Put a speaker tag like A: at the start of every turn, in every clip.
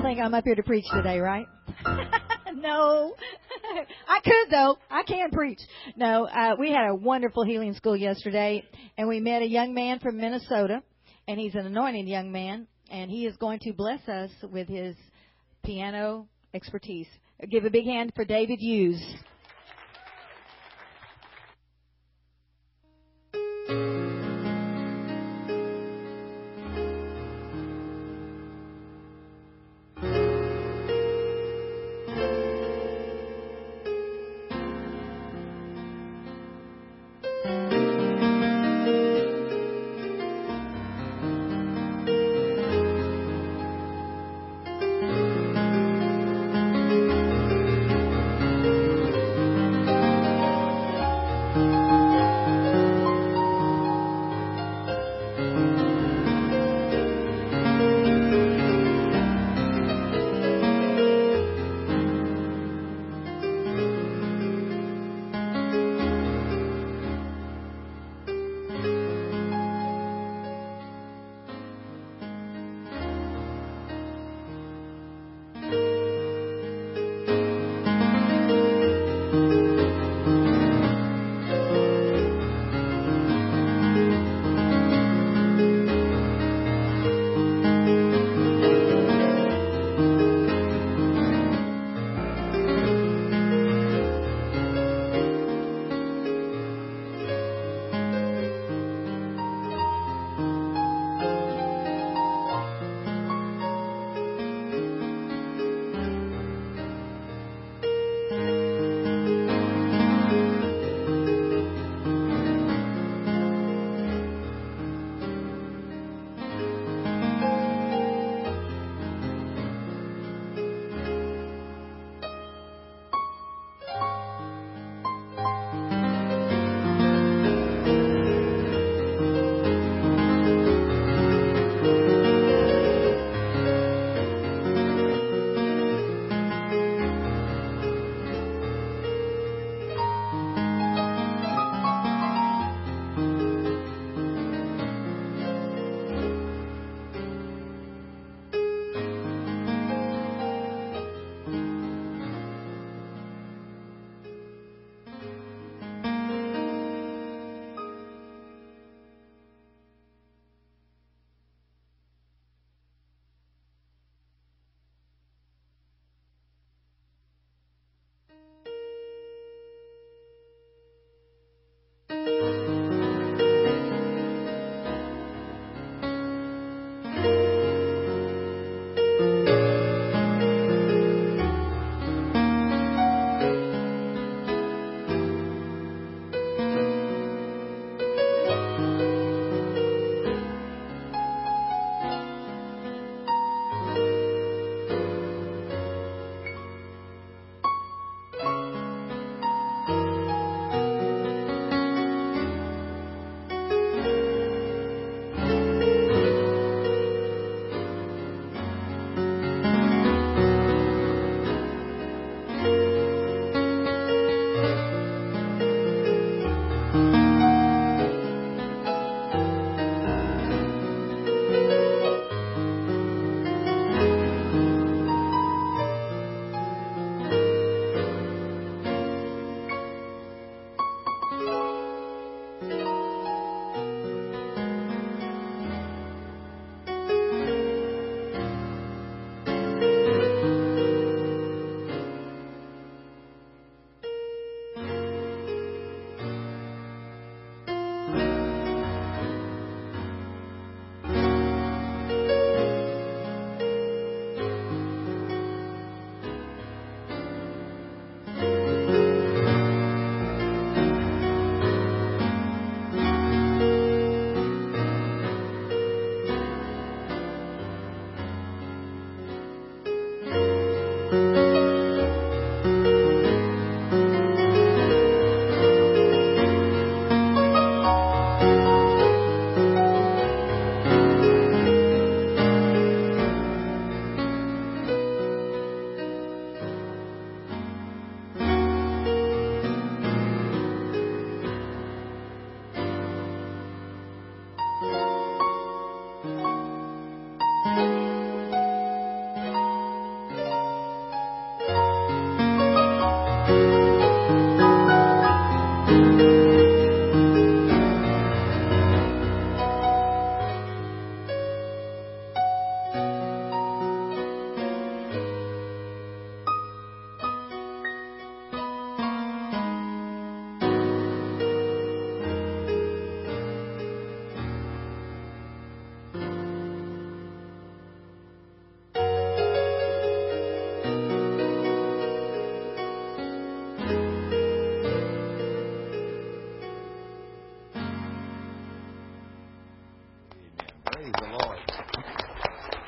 A: don't think I'm up here to preach today, right? no. I could though. I can preach. No, uh, we had a wonderful healing school yesterday and we met a young man from Minnesota and he's an anointed young man and he is going to bless us with his piano expertise. Give a big hand for David Hughes.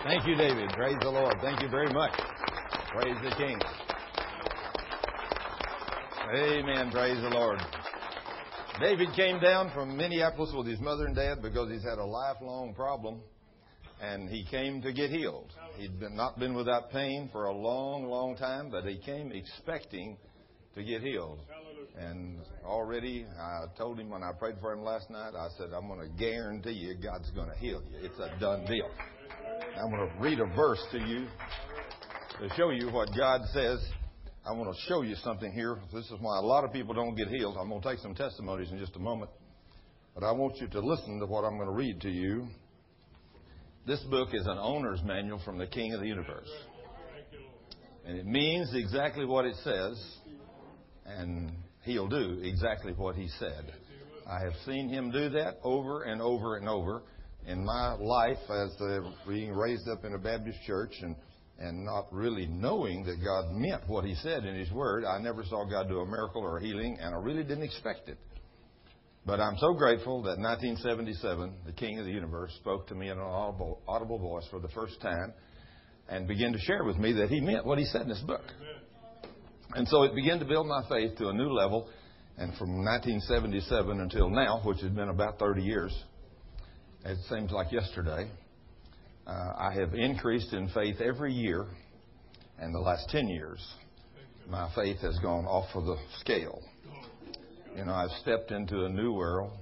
B: Thank you, David. Praise the Lord. Thank you very much. Praise the King. Amen. Praise the Lord. David came down from Minneapolis with his mother and dad because he's had a lifelong problem, and he came to get healed. He'd been, not been without pain for a long, long time, but he came expecting to get healed. And already, I told him when I prayed for him last night, I said, I'm going to guarantee you God's going to heal you. It's a done deal. I'm going to read a verse to you to show you what God says. I want to show you something here. This is why a lot of people don't get healed. I'm going to take some testimonies in just a moment. But I want you to listen to what I'm going to read to you. This book is an owner's manual from the King of the universe. And it means exactly what it says. And he'll do exactly what he said. I have seen him do that over and over and over in my life as uh, being raised up in a Baptist church and and not really knowing that God meant what He said in His Word. I never saw God do a miracle or a healing, and I really didn't expect it. But I'm so grateful that 1977, the King of the Universe spoke to me in an audible, audible voice for the first time and began to share with me that He meant what He said in His book. And so it began to build my faith to a new level. And from 1977 until now, which has been about 30 years, it seems like yesterday, uh, I have increased in faith every year. And the last 10 years, my faith has gone off of the scale. You know, I've stepped into a new world,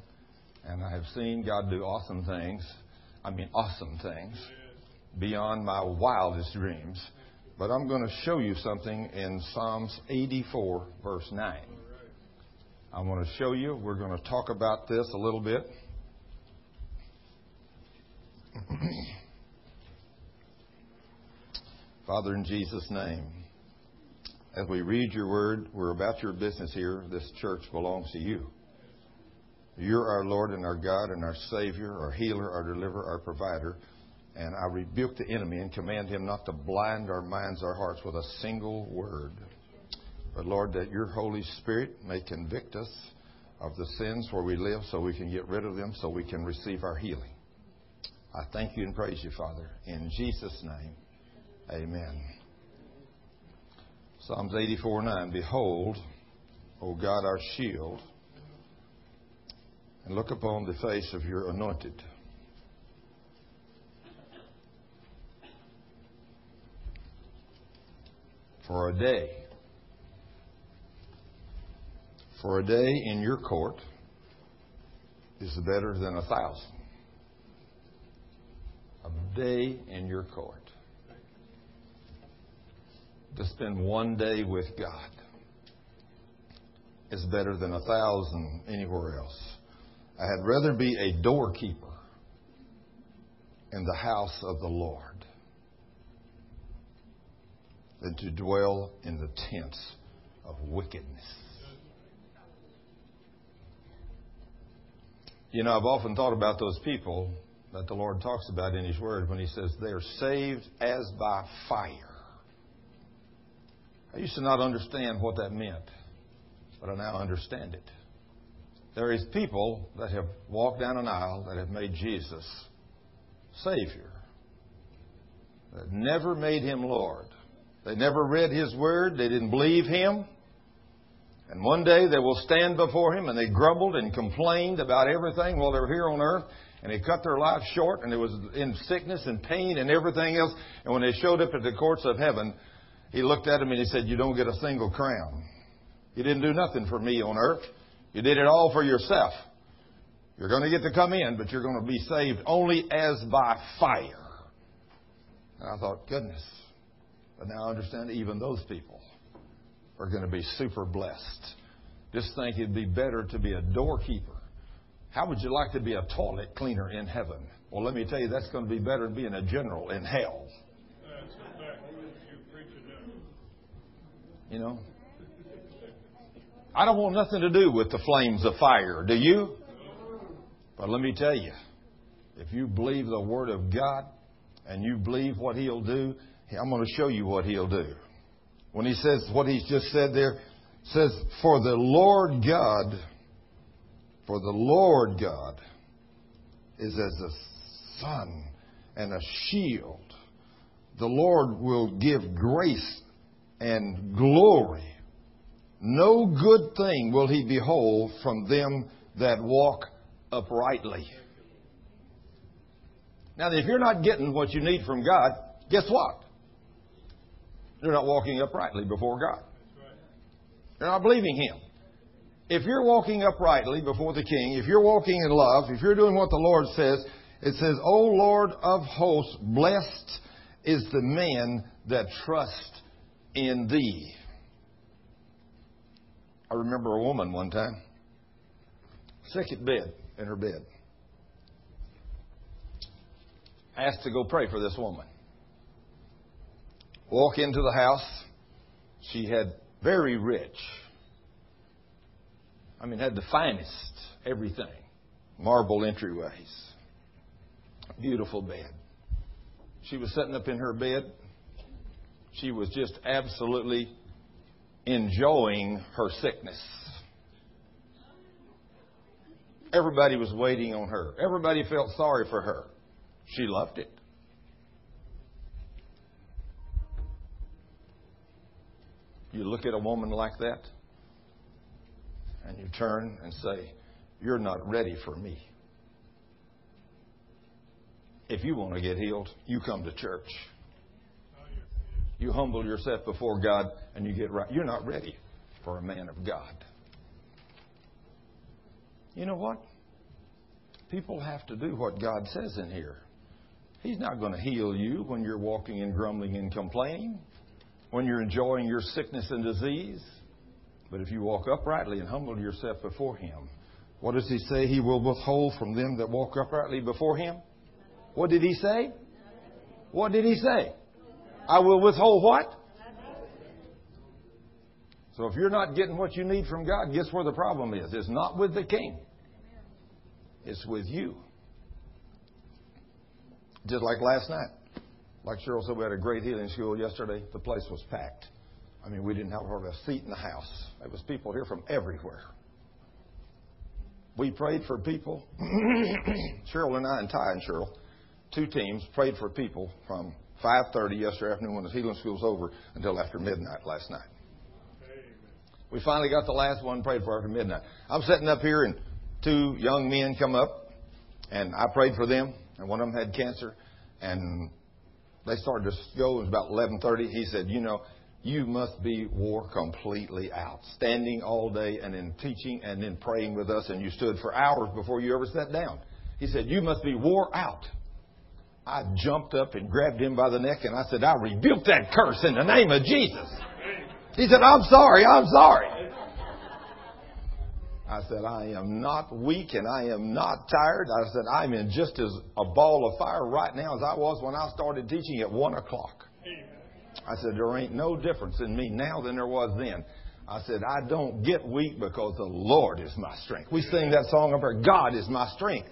B: and I have seen God do awesome things. I mean, awesome things beyond my wildest dreams. But I'm going to show you something in Psalms 84, verse 9. I want to show you. We're going to talk about this a little bit. Father, in Jesus' name, as we read your word, we're about your business here. This church belongs to you. You're our Lord and our God and our Savior, our healer, our deliverer, our provider. And I rebuke the enemy and command him not to blind our minds, our hearts with a single word. But Lord, that your Holy Spirit may convict us of the sins where we live so we can get rid of them, so we can receive our healing. I thank you and praise you, Father. In Jesus' name, amen. Psalms 84 9. Behold, O God, our shield, and look upon the face of your anointed. for a day. For a day in your court is better than a thousand. Day in your court. To spend one day with God is better than a thousand anywhere else. I had rather be a doorkeeper in the house of the Lord than to dwell in the tents of wickedness. You know, I've often thought about those people that the Lord talks about in His Word when He says they are saved as by fire. I used to not understand what that meant, but I now understand it. There is people that have walked down an aisle that have made Jesus Savior, that never made Him Lord. They never read His Word. They didn't believe Him. And one day they will stand before Him and they grumbled and complained about everything while they were here on earth. And He cut their life short and it was in sickness and pain and everything else. And when they showed up at the courts of heaven, He looked at them and He said, You don't get a single crown. You didn't do nothing for me on earth. You did it all for yourself. You're going to get to come in, but you're going to be saved only as by fire. And I thought, goodness, but now I understand even those people are going to be super blessed. Just think it'd be better to be a doorkeeper. How would you like to be a toilet cleaner in heaven? Well, let me tell you, that's going to be better than being a general in hell. You know? I don't want nothing to do with the flames of fire, do you? But let me tell you, if you believe the Word of God and you believe what He'll do, I'm going to show you what he'll do. When he says what he's just said there, says, For the Lord God, for the Lord God is as a sun and a shield the Lord will give grace and glory. No good thing will he behold from them that walk uprightly. Now, if you're not getting what you need from God, guess what? You're not walking uprightly before God. You're not believing Him. If you're walking uprightly before the King, if you're walking in love, if you're doing what the Lord says, it says, O Lord of hosts, blessed is the man that trusts in thee. I remember a woman one time, sick at bed, in her bed. Asked to go pray for this woman. Walk into the house. She had very rich. I mean, had the finest everything. Marble entryways. Beautiful bed. She was sitting up in her bed. She was just absolutely enjoying her sickness. Everybody was waiting on her. Everybody felt sorry for her. She loved it. You look at a woman like that, and you turn and say, You're not ready for me. If you want to get healed, you come to church. You humble yourself before God and you get right. You're not ready for a man of God. You know what? People have to do what God says in here. He's not going to heal you when you're walking and grumbling and complaining, when you're enjoying your sickness and disease. But if you walk uprightly and humble yourself before Him, what does He say? He will withhold from them that walk uprightly before Him? What did He say? What did He say? I will withhold what? So if you're not getting what you need from God, guess where the problem is? It's not with the king. It's with you. Just like last night. Like Cheryl said, we had a great healing school yesterday. The place was packed. I mean, we didn't have a seat in the house. It was people here from everywhere. We prayed for people. Cheryl and I and Ty and Cheryl, two teams, prayed for people from 5.30 yesterday afternoon when the healing school was over until after midnight last night. We finally got the last one prayed for after midnight. I'm sitting up here and two young men come up and I prayed for them and one of them had cancer and they started to go. It was about 11:30. He said, "You know, you must be wore completely out, standing all day and then teaching and then praying with us, and you stood for hours before you ever sat down." He said, "You must be wore out." I jumped up and grabbed him by the neck and I said, I rebuke that curse in the name of Jesus. He said, I'm sorry, I'm sorry. I said, I am not weak and I am not tired. I said, I'm in just as a ball of fire right now as I was when I started teaching at one o'clock. I said, there ain't no difference in me now than there was then. I said, I don't get weak because the Lord is my strength. We sing that song up there, God is my strength.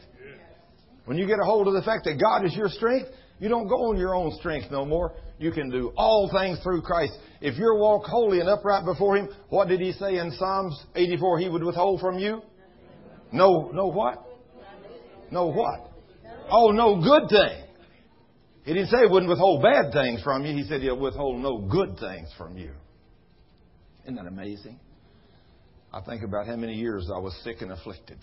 B: When you get a hold of the fact that God is your strength, you don't go on your own strength no more. You can do all things through Christ. If you walk holy and upright before Him, what did He say in Psalms 84 He would withhold from you? No, no what? No what? Oh, no good thing. He didn't say He wouldn't withhold bad things from you. He said He'll withhold no good things from you. Isn't that amazing? I think about how many years I was sick and afflicted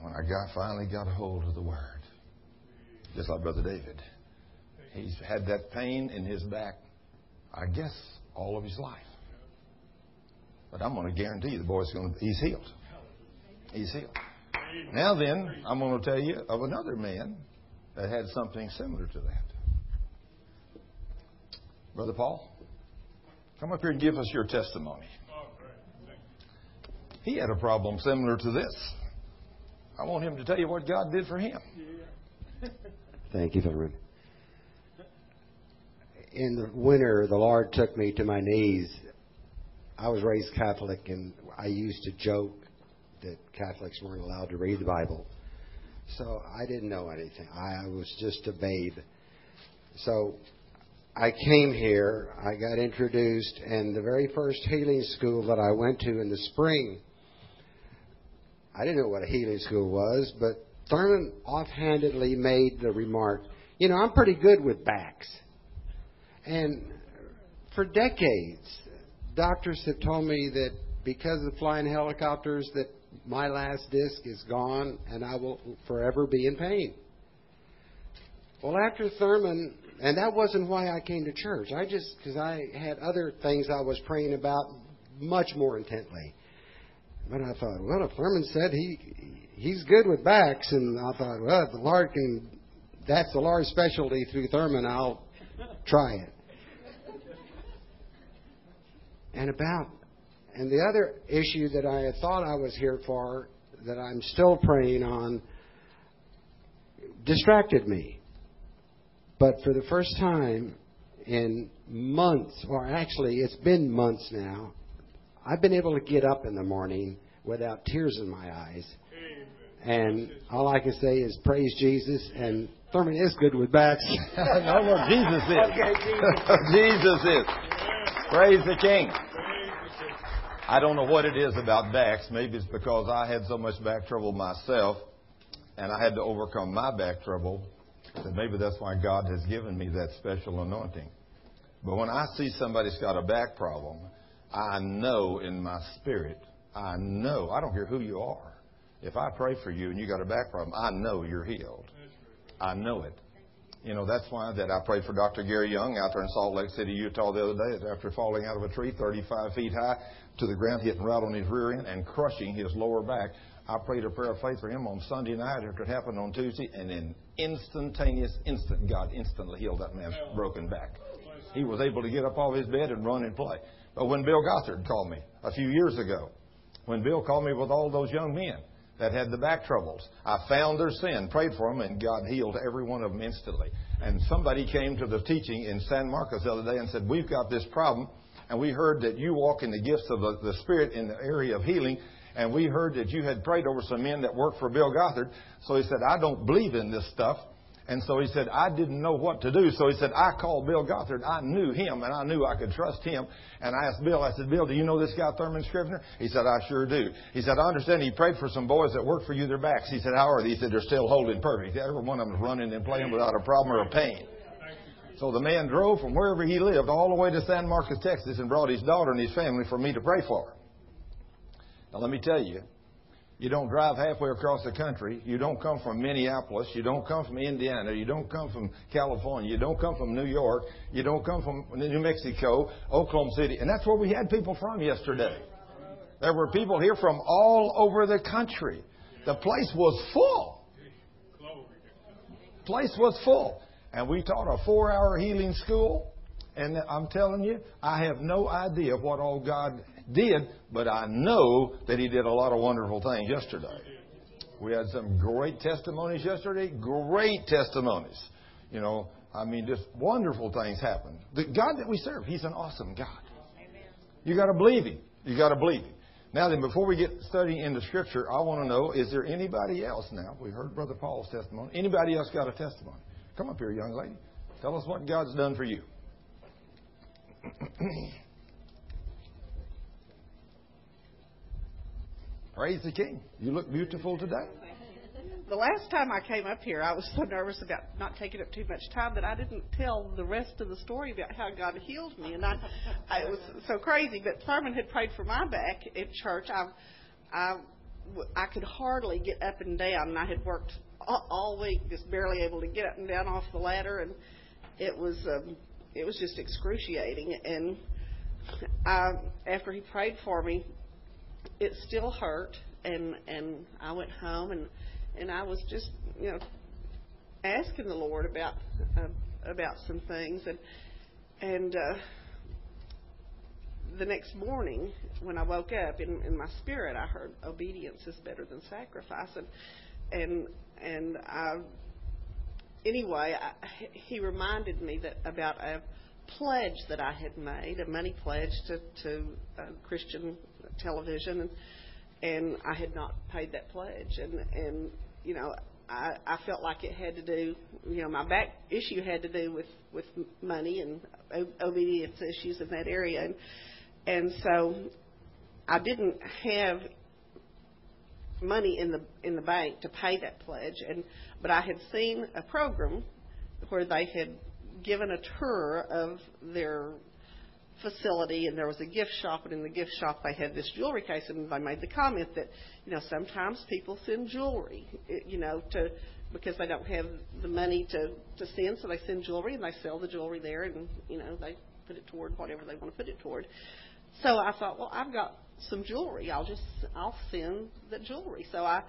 B: when I got, finally got a hold of the Word. Just like Brother David. He's had that pain in his back, I guess, all of his life. But I'm going to guarantee you the boy's going to, he's healed. He's healed. Now then, I'm going to tell you of another man that had something similar to that. Brother Paul, come up here and give us your testimony. He had a problem similar to this. I want him to tell you what God did for him.
C: Thank you, Thurman. In the winter, the Lord took me to my knees. I was raised Catholic, and I used to joke that Catholics weren't allowed to read the Bible. So I didn't know anything. I was just a babe. So I came here, I got introduced, and the very first healing school that I went to in the spring, I didn't know what a healing school was, but Thurman offhandedly made the remark, you know, I'm pretty good with backs. And for decades, doctors have told me that because of flying helicopters, that my last disc is gone and I will forever be in pain. Well, after Thurman, and that wasn't why I came to church. I just, because I had other things I was praying about much more intently. But I thought, well, if Thurman said he he's good with backs, and I thought, well, if the Lord can, that's the Lord's specialty through Thurman, I'll try it. And about, and the other issue that I had thought I was here for, that I'm still praying on, distracted me. But for the first time in months, or actually it's been months now, I've been able to get up in the morning without tears in my eyes. And all I can say is praise Jesus. And Thurman is good with backs.
B: no, Lord, Jesus is. Jesus is. Praise the King. I don't know what it is about backs. Maybe it's because I had so much back trouble myself, and I had to overcome my back trouble. That maybe that's why God has given me that special anointing. But when I see somebody's got a back problem, I know in my spirit, I know, I don't care who you are. If I pray for you and you got a back problem, I know you're healed. I know it. You know, that's why that I prayed for Dr. Gary Young out there in Salt Lake City, Utah the other day after falling out of a tree 35 feet high to the ground, hitting right on his rear end and crushing his lower back. I prayed a prayer of faith for him on Sunday night after it happened on Tuesday, and in instantaneous instant, God instantly healed that man's broken back. He was able to get up off his bed and run and play. But when Bill Gothard called me a few years ago, when Bill called me with all those young men that had the back troubles, I found their sin, prayed for them, and God healed every one of them instantly. And somebody came to the teaching in San Marcos the other day and said, We've got this problem, and we heard that you walk in the gifts of the, the Spirit in the area of healing, and we heard that you had prayed over some men that worked for Bill Gothard. So he said, I don't believe in this stuff. And so he said, I didn't know what to do. So he said, I called Bill Gothard. I knew him and I knew I could trust him. And I asked Bill, I said, Bill, do you know this guy, Thurman Scrivener? He said, I sure do. He said, I understand he prayed for some boys that work for you, their backs. He said, how are they? He said, they're still holding perfect. Every one of them is running and playing without a problem or a pain. So the man drove from wherever he lived all the way to San Marcos, Texas and brought his daughter and his family for me to pray for. Now let me tell you, you don't drive halfway across the country. You don't come from Minneapolis. You don't come from Indiana. You don't come from California. You don't come from New York. You don't come from New Mexico, Oklahoma City. And that's where we had people from yesterday. There were people here from all over the country. The place was full. Place was full. And we taught a four hour healing school. And I'm telling you, I have no idea what all God did, but I know that He did a lot of wonderful things yesterday. We had some great testimonies yesterday, great testimonies. You know, I mean, just wonderful things happened. The God that we serve, He's an awesome God. You got to believe Him. You got to believe Him. Now then, before we get studying into Scripture, I want to know: Is there anybody else now? We heard Brother Paul's testimony. Anybody else got a testimony? Come up here, young lady. Tell us what God's done for you. Praise the King. You look beautiful today.
D: The last time I came up here, I was so nervous about not taking up too much time that I didn't tell the rest of the story about how God healed me, and I, I was so crazy. But Thurman had prayed for my back at church. I, I, I could hardly get up and down, and I had worked all, week, just barely able to get up and down off the ladder, and it was, um, it was just excruciating. And I, after he prayed for me, it still hurt, and and I went home and and I was just you know asking the Lord about uh, about some things, and and uh, the next morning when I woke up in in my spirit, I heard obedience is better than sacrifice, and and and I anyway I, he reminded me that about a pledge that I had made, a money pledge to to uh, Christian television, and and I had not paid that pledge, and and you know I I felt like it had to do, you know, my back issue had to do with with money and obedience issues in that area, and and so I didn't have money in the in the bank to pay that pledge, and but I had seen a program where they had given a tour of their facility and there was a gift shop and in the gift shop they had this jewelry case and I made the comment that you know sometimes people send jewelry eh, you know to because they don't have the money to to send. So they send jewelry and they sell the jewelry there and you know they put it toward whatever they want to put it toward. So I thought well I've got some jewelry I'll just I'll send the jewelry so I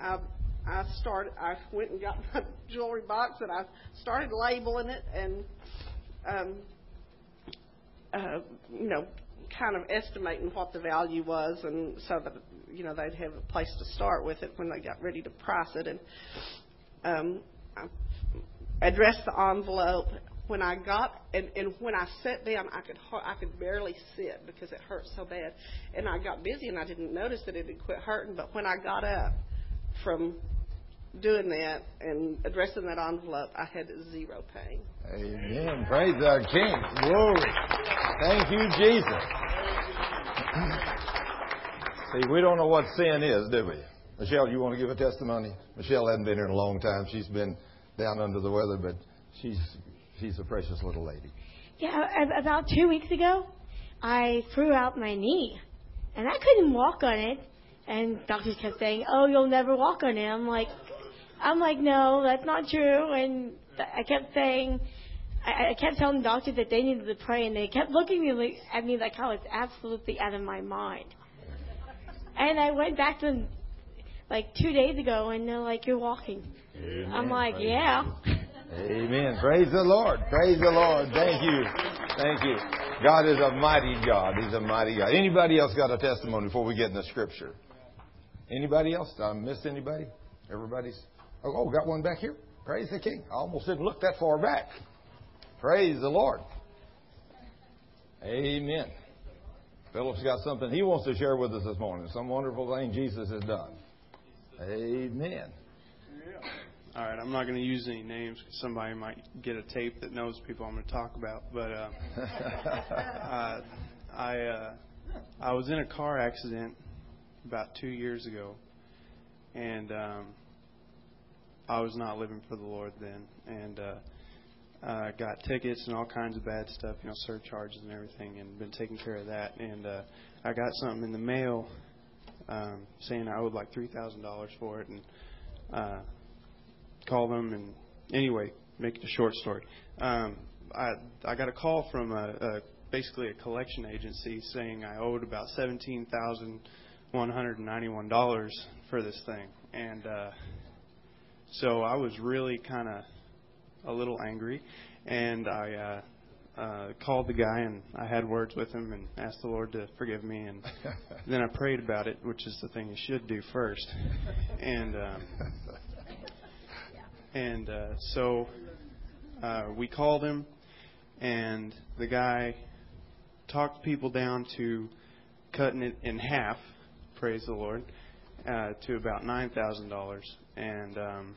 D: I I started I went and got my jewelry box and I started labeling it and um uh, you know, kind of estimating what the value was, and so that you know they'd have a place to start with it when they got ready to price it. And um, I addressed the envelope. When I got and, and when I sat down, I could I could barely sit because it hurt so bad. And I got busy and I didn't notice that it had quit hurting. But when I got up from doing that and addressing that envelope, I had zero pain.
B: Amen. Praise our King. Glory. Thank you, Jesus. See, we don't know what sin is, do we? Michelle, you want to give a testimony? Michelle hasn't been here in a long time. She's been down under the weather, but she's she's a precious little lady.
E: Yeah, about two weeks ago, I threw out my knee, and I couldn't walk on it. And doctors kept saying, "Oh, you'll never walk on it." I'm like, I'm like, no, that's not true. And I kept saying, I, I kept telling the doctor that they needed to pray, and they kept looking at me, at me like I was absolutely out of my mind. And I went back to them like two days ago, and they're like, "You're walking." Amen. I'm like, "Yeah."
B: Amen. Praise the Lord. Praise the Lord. Thank you. Thank you. God is a mighty God. He's a mighty God. Anybody else got a testimony before we get in the scripture? Anybody else? Did I miss anybody? Everybody's Oh, oh, got one back here. Praise the King. I almost didn't look that far back. Praise the Lord. Amen. Philip's got something he wants to share with us this morning. Some wonderful thing Jesus has done. Amen.
F: All right, I'm not going to use any names because somebody might get a tape that knows people I'm going to talk about. But uh, uh, I uh, I was in a car accident about two years ago, and um, I was not living for the Lord then, and uh, uh, got tickets and all kinds of bad stuff, you know, surcharges and everything, and been taking care of that. And uh, I got something in the mail um, saying I owed like three thousand dollars for it, and uh, called them. And anyway, make it a short story. Um, I I got a call from a, a basically a collection agency saying I owed about seventeen thousand one hundred and ninety one dollars for this thing, and uh, so I was really kind of a little angry, and I uh, uh, called the guy and I had words with him and asked the Lord to forgive me, and then I prayed about it, which is the thing you should do first, and um, and uh, so uh, we called him, and the guy talked people down to cutting it in half. Praise the Lord. Uh, to about nine thousand dollars, and um,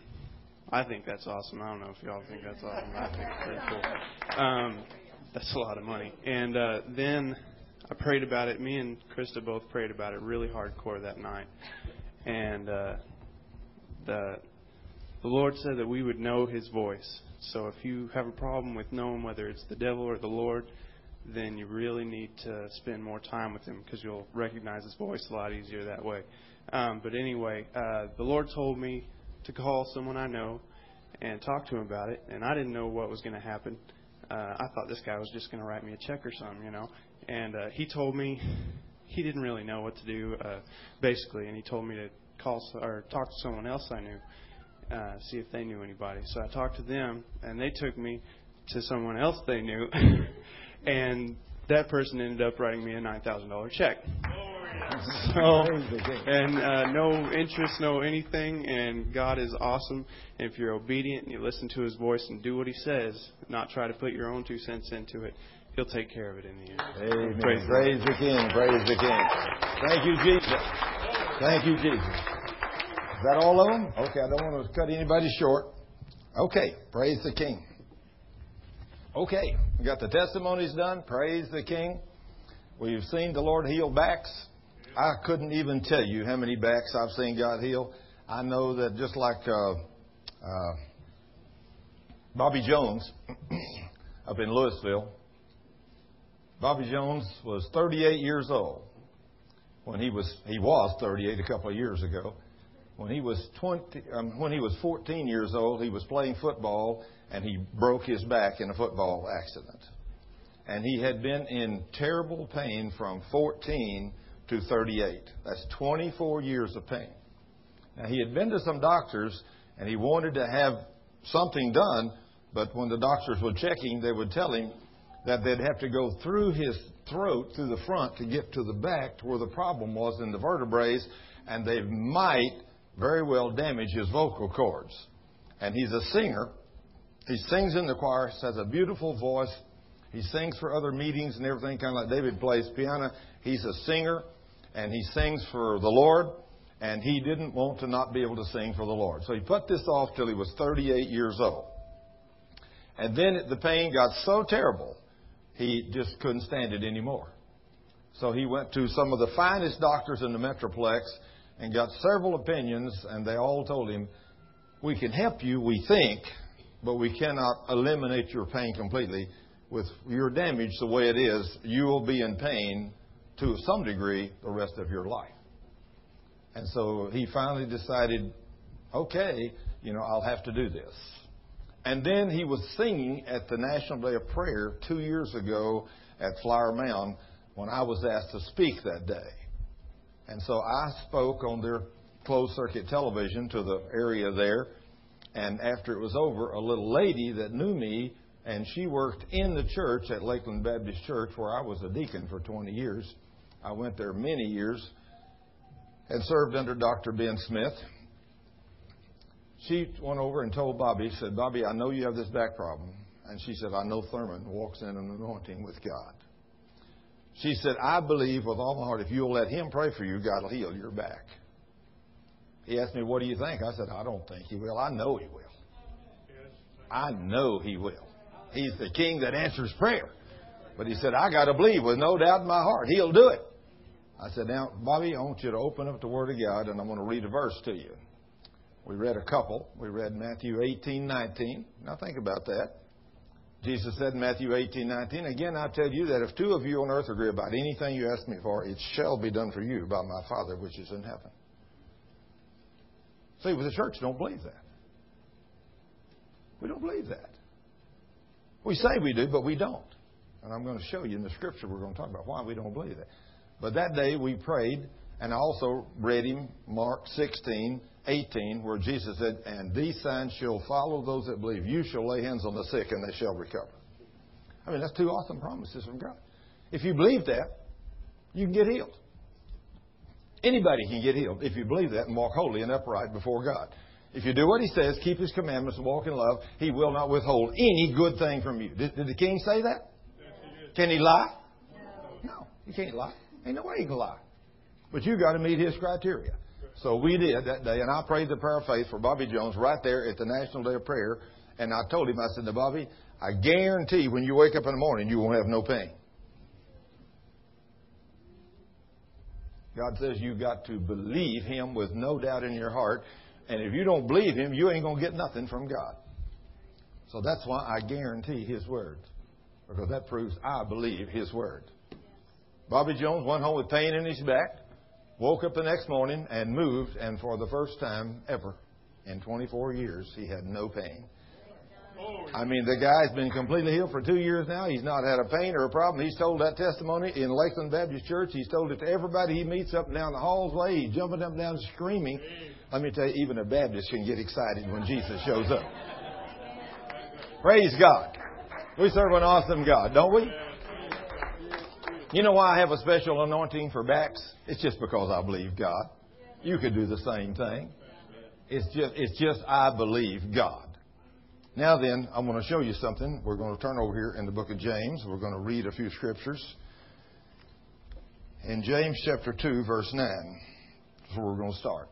F: I think that's awesome. I don't know if y'all think that's awesome. I think it's pretty cool. Um, that's a lot of money. And uh, then I prayed about it. Me and Krista both prayed about it really hardcore that night, and uh, the the Lord said that we would know His voice. So if you have a problem with knowing whether it's the devil or the Lord, then you really need to spend more time with Him because you'll recognize His voice a lot easier that way. Um, but anyway, uh, the Lord told me to call someone I know and talk to him about it, and I didn't know what was going to happen. Uh, I thought this guy was just going to write me a check or something, you know. And uh, he told me he didn't really know what to do, uh, basically, and he told me to call or talk to someone else I knew, uh, see if they knew anybody. So I talked to them, and they took me to someone else they knew, and that person ended up writing me a nine thousand dollar check. so, and uh, no interest, no anything, and God is awesome. And if you're obedient and you listen to His voice and do what He says, not try to put your own two cents into it, He'll take care of it in the end.
B: Amen. Praise, praise the King. Praise the King. Thank you, Jesus. Thank you, Jesus. Is that all of them? Okay, I don't want to cut anybody short. Okay, praise the King. Okay, we got the testimonies done. Praise the King. We've seen the Lord heal backs. I couldn't even tell you how many backs I've seen God heal. I know that just like uh, uh, Bobby Jones up in Lewisville. Bobby Jones was 38 years old when he was he was 38 a couple of years ago. When he was 20, um, when he was 14 years old, he was playing football and he broke his back in a football accident. And he had been in terrible pain from 14 to 38. That's 24 years of pain. Now he had been to some doctors and he wanted to have something done, but when the doctors were checking, they would tell him that they'd have to go through his throat, through the front, to get to the back, to where the problem was in the vertebrae, and they might very well damage his vocal cords. And he's a singer. He sings in the choir, has a beautiful voice. He sings for other meetings and everything, kind of like David plays piano. He's a singer, and he sings for the Lord, and he didn't want to not be able to sing for the Lord. So he put this off till he was 38 years old. And then the pain got so terrible, he just couldn't stand it anymore. So he went to some of the finest doctors in the Metroplex and got several opinions, and they all told him, We can help you, we think, but we cannot eliminate your pain completely. With your damage the way it is, you will be in pain to some degree the rest of your life. And so he finally decided, okay, you know, I'll have to do this. And then he was singing at the National Day of Prayer two years ago at Flower Mound when I was asked to speak that day. And so I spoke on their closed circuit television to the area there. And after it was over, a little lady that knew me, and she worked in the church at Lakeland Baptist Church, where I was a deacon for 20 years. I went there many years and served under Dr. Ben Smith. She went over and told Bobby, said, Bobby, I know you have this back problem. And she said, I know Thurman walks in an anointing with God. She said, I believe with all my heart, if you'll let him pray for you, God will heal your back. He asked me, What do you think? I said, I don't think he will. I know he will. I know he will. He's the king that answers prayer. But he said, I got to believe with no doubt in my heart. He'll do it. I said, Now, Bobby, I want you to open up the Word of God, and I'm going to read a verse to you. We read a couple. We read Matthew 18, 19. Now, think about that. Jesus said in Matthew 18, 19, Again, I tell you that if two of you on earth agree about anything you ask me for, it shall be done for you by my Father which is in heaven. See, with the church don't believe that. We don't believe that. We say we do, but we don't. And I'm going to show you in the scripture we're going to talk about why we don't believe that. But that day we prayed, and I also read him Mark 16, 18, where Jesus said, And these signs shall follow those that believe. You shall lay hands on the sick, and they shall recover. I mean, that's two awesome promises from God. If you believe that, you can get healed. Anybody can get healed if you believe that and walk holy and upright before God. If you do what He says, keep His commandments, and walk in love, He will not withhold any good thing from you. Did, did the king say that? Can he lie? No, he can't lie. Ain't no way he can lie. But you got to meet his criteria. So we did that day, and I prayed the prayer of faith for Bobby Jones right there at the National Day of Prayer. And I told him, I said to Bobby, I guarantee when you wake up in the morning, you won't have no pain. God says you've got to believe Him with no doubt in your heart. And if you don't believe Him, you ain't going to get nothing from God. So that's why I guarantee His word. Because that proves I believe His word. Bobby Jones went home with pain in his back, woke up the next morning and moved, and for the first time ever in 24 years, he had no pain. I mean, the guy's been completely healed for two years now. He's not had a pain or a problem. He's told that testimony in Lakeland Baptist Church. He's told it to everybody he meets up and down the hallway. He's jumping up and down screaming. Let me tell you, even a Baptist can get excited when Jesus shows up. Praise God. We serve an awesome God, don't we? You know why I have a special anointing for backs? It's just because I believe God. You could do the same thing. It's just, it's just I believe God. Now then, I'm going to show you something. We're going to turn over here in the book of James. We're going to read a few scriptures. In James chapter 2, verse 9, that's where we're going to start.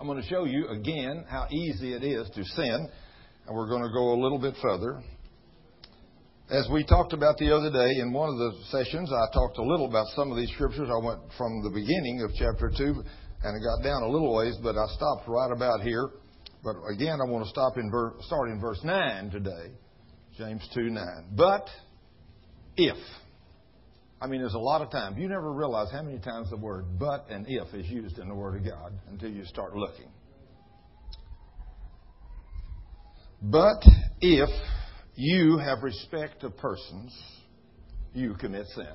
B: I'm going to show you again how easy it is to sin, and we're going to go a little bit further. As we talked about the other day in one of the sessions, I talked a little about some of these scriptures. I went from the beginning of chapter 2 and I got down a little ways, but I stopped right about here But again, I want to stop in ver- start in verse 9 today. James 2 9. But if. I mean, there's a lot of times. You never realize how many times the word but and if is used in the Word of God until you start looking. But if you have respect of persons, you commit sin.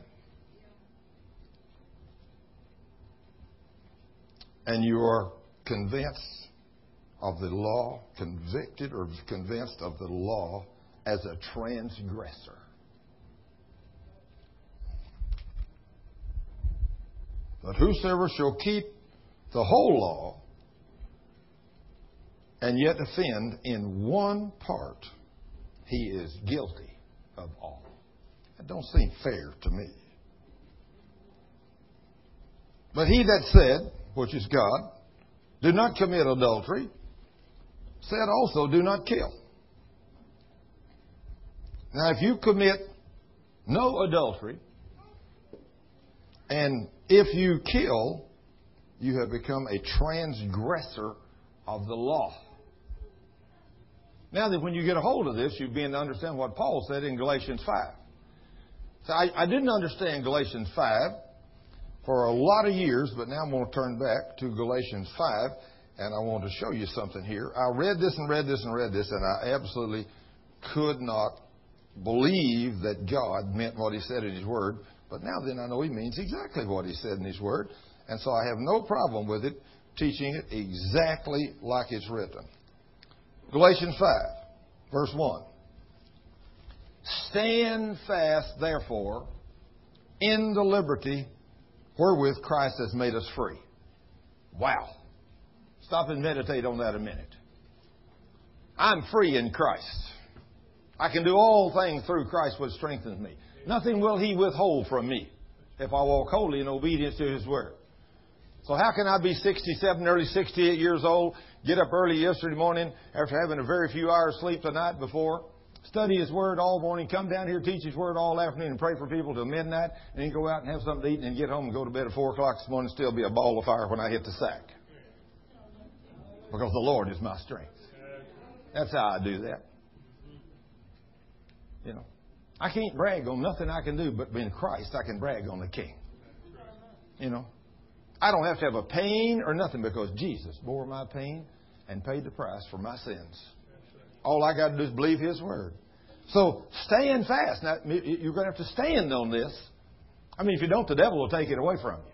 B: And you are convinced of the law, convicted or convinced of the law as a transgressor. But whosoever shall keep the whole law and yet offend in one part, he is guilty of all. That don't seem fair to me. But he that said, which is God, do not commit adultery, said also, do not kill. Now, if you commit no adultery, and if you kill, you have become a transgressor of the law. Now that when you get a hold of this, you begin to understand what Paul said in Galatians 5. So I, I didn't understand Galatians 5 for a lot of years, but now I'm going to turn back to Galatians 5, and I want to show you something here. I read this and read this and read this, and I absolutely could not believe that God meant what He said in His Word. But now then I know He means exactly what He said in His Word, and so I have no problem with it teaching it exactly like it's written. Galatians 5, verse 1. Stand fast, therefore, in the liberty wherewith Christ has made us free. Wow. Stop and meditate on that a minute. I'm free in Christ. I can do all things through Christ which strengthens me. Nothing will He withhold from me if I walk wholly in obedience to His Word. So how can I be 67, early 68 years old, get up early yesterday morning after having a very few hours sleep the night before, study His Word all morning, come down here, teach His Word all afternoon, and pray for people till midnight, and then go out and have something to eat, and then get home and go to bed at 4 o'clock this morning, still be a ball of fire when I hit the sack. Because the Lord is my strength. That's how I do that. You know, I can't brag on nothing I can do, but in Christ I can brag on the King. You know, I don't have to have a pain or nothing because Jesus bore my pain and paid the price for my sins. All I got to do is believe His word. So stand fast. Now you're going to have to stand on this. I mean, if you don't, the devil will take it away from you.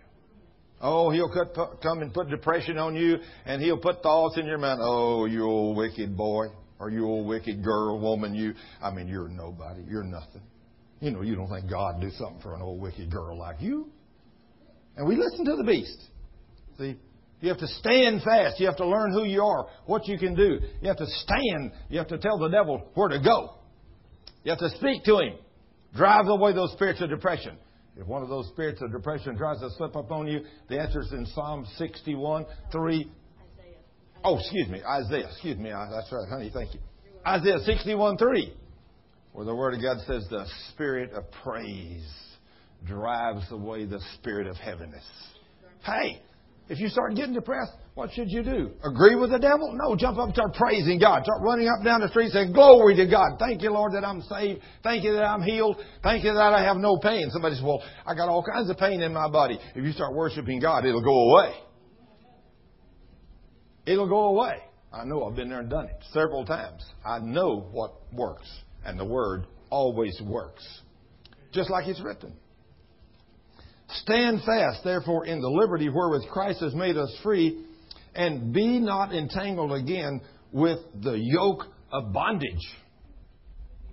B: Oh, he'll cut, come and put depression on you, and he'll put thoughts in your mind. Oh, you old wicked boy, or you old wicked girl, woman. You, I mean, you're nobody. You're nothing. You know, you don't think God do something for an old wicked girl like you. And we listen to the beast. See, you have to stand fast. You have to learn who you are, what you can do. You have to stand. You have to tell the devil where to go. You have to speak to him. Drive away those spirits of depression. If one of those spirits of depression tries to slip up on you, the answer is in Psalm 61, 3. Oh, excuse me, Isaiah. Excuse me. That's right, honey. Thank you. Isaiah 61, 3, where the Word of God says, The spirit of praise drives away the spirit of heaviness. Hey, if you start getting depressed, what should you do? Agree with the devil? No, jump up and start praising God. Start running up down the street saying, Glory to God. Thank you, Lord, that I'm saved. Thank you that I'm healed. Thank you that I have no pain. Somebody says, Well, I got all kinds of pain in my body. If you start worshiping God, it'll go away. It'll go away. I know I've been there and done it several times. I know what works, and the Word always works. Just like it's written. Stand fast, therefore, in the liberty wherewith Christ has made us free, and be not entangled again with the yoke of bondage.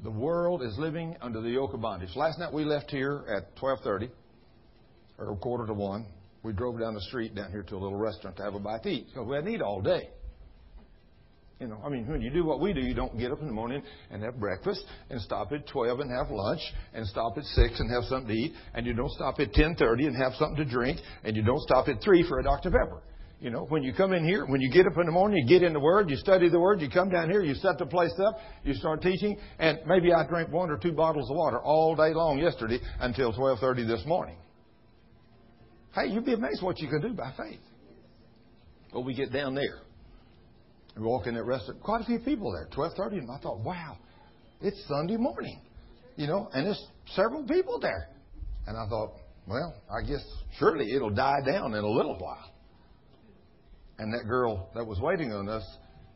B: The world is living under the yoke of bondage. Last night we left here at 12:30 or quarter to 1. We drove down the street down here to a little restaurant to have a bite to eat because we hadn't eat all day. You know, I mean, when you do what we do, you don't get up in the morning and have breakfast and stop at 12 and have lunch and stop at 6 and have something to eat and you don't stop at 10:30 and have something to drink and you don't stop at 3 for a Dr. Pepper. You know, when you come in here, when you get up in the morning, you get in the Word, you study the Word, you come down here, you set the place up, you start teaching, and maybe I drank one or two bottles of water all day long yesterday until 12:30 this morning. Hey, you'd be amazed what you can do by faith. But we get down there We walk in that restaurant, quite a few people there, 12:30, and I thought, wow, it's Sunday morning, you know, and there's several people there. And I thought, well, I guess surely it'll die down in a little while. And that girl that was waiting on us,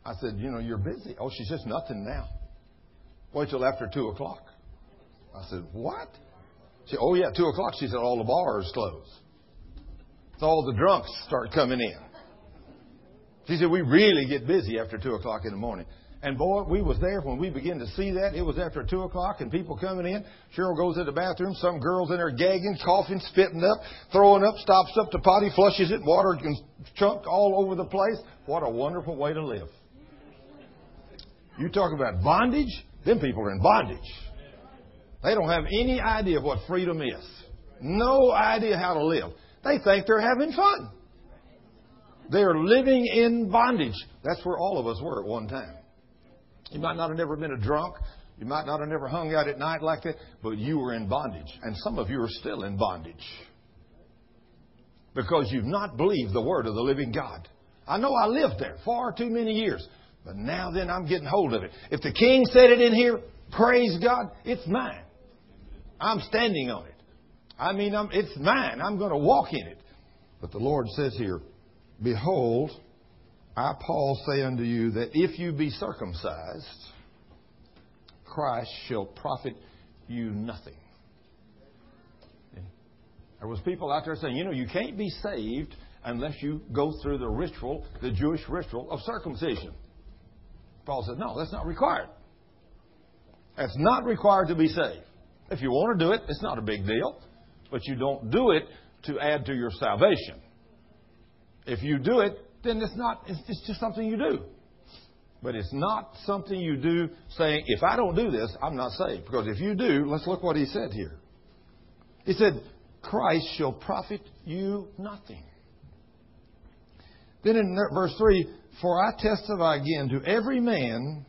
B: I said, you know, you're busy. Oh, she says nothing now. Wait till after two o'clock. I said, what? She, oh yeah, two o'clock. She said all the bars close. So all the drunks start coming in. She said we really get busy after two o'clock in the morning. And boy, we was there when we began to see that. It was after two o'clock and people coming in. Cheryl goes to the bathroom. Some girls in there gagging, coughing, spitting up, throwing up, stops up the potty, flushes it, water can chunk all over the place. What a wonderful way to live. You talk about bondage, them people are in bondage. They don't have any idea what freedom is. No idea how to live. They think they're having fun. They're living in bondage. That's where all of us were at one time. You might not have never been a drunk. You might not have never hung out at night like that, but you were in bondage. And some of you are still in bondage. Because you've not believed the word of the living God. I know I lived there far too many years, but now then I'm getting hold of it. If the king said it in here, praise God, it's mine. I'm standing on it. I mean, I'm, it's mine. I'm going to walk in it. But the Lord says here, Behold, I, Paul, say unto you that if you be circumcised, Christ shall profit you nothing. There was people out there saying, you know, you can't be saved unless you go through the ritual, the Jewish ritual of circumcision. Paul said, no, that's not required. That's not required to be saved. If you want to do it, it's not a big deal, but you don't do it to add to your salvation. If you do it, then it's not, it's just something you do. But it's not something you do saying, if I don't do this, I'm not saved. Because if you do, let's look what he said here. He said, Christ shall profit you nothing. Then in verse 3, for I testify again to every man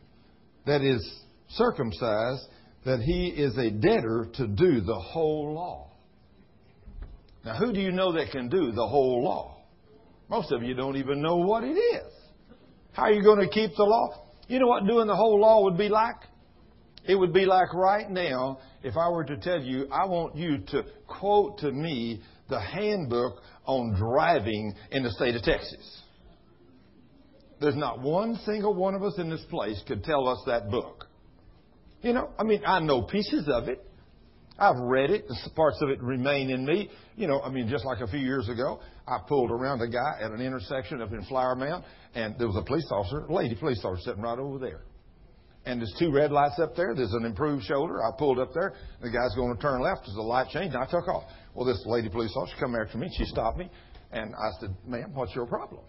B: that is circumcised that he is a debtor to do the whole law. Now, who do you know that can do the whole law? Most of you don't even know what it is. How are you going to keep the law? You know what doing the whole law would be like? It would be like right now if I were to tell you, I want you to quote to me the handbook on driving in the state of Texas. There's not one single one of us in this place could tell us that book. You know, I mean, I know pieces of it. I've read it. Parts of it remain in me. You know, I mean, just like a few years ago, I pulled around a guy at an intersection up in Flower Mound, and there was a police officer, a lady police officer, sitting right over there. And there's two red lights up there. There's an improved shoulder. I pulled up there. The guy's going to turn left. There's a light change, and I took off. Well, this lady police officer come after me. She stopped me, and I said, "Ma'am, what's your problem?"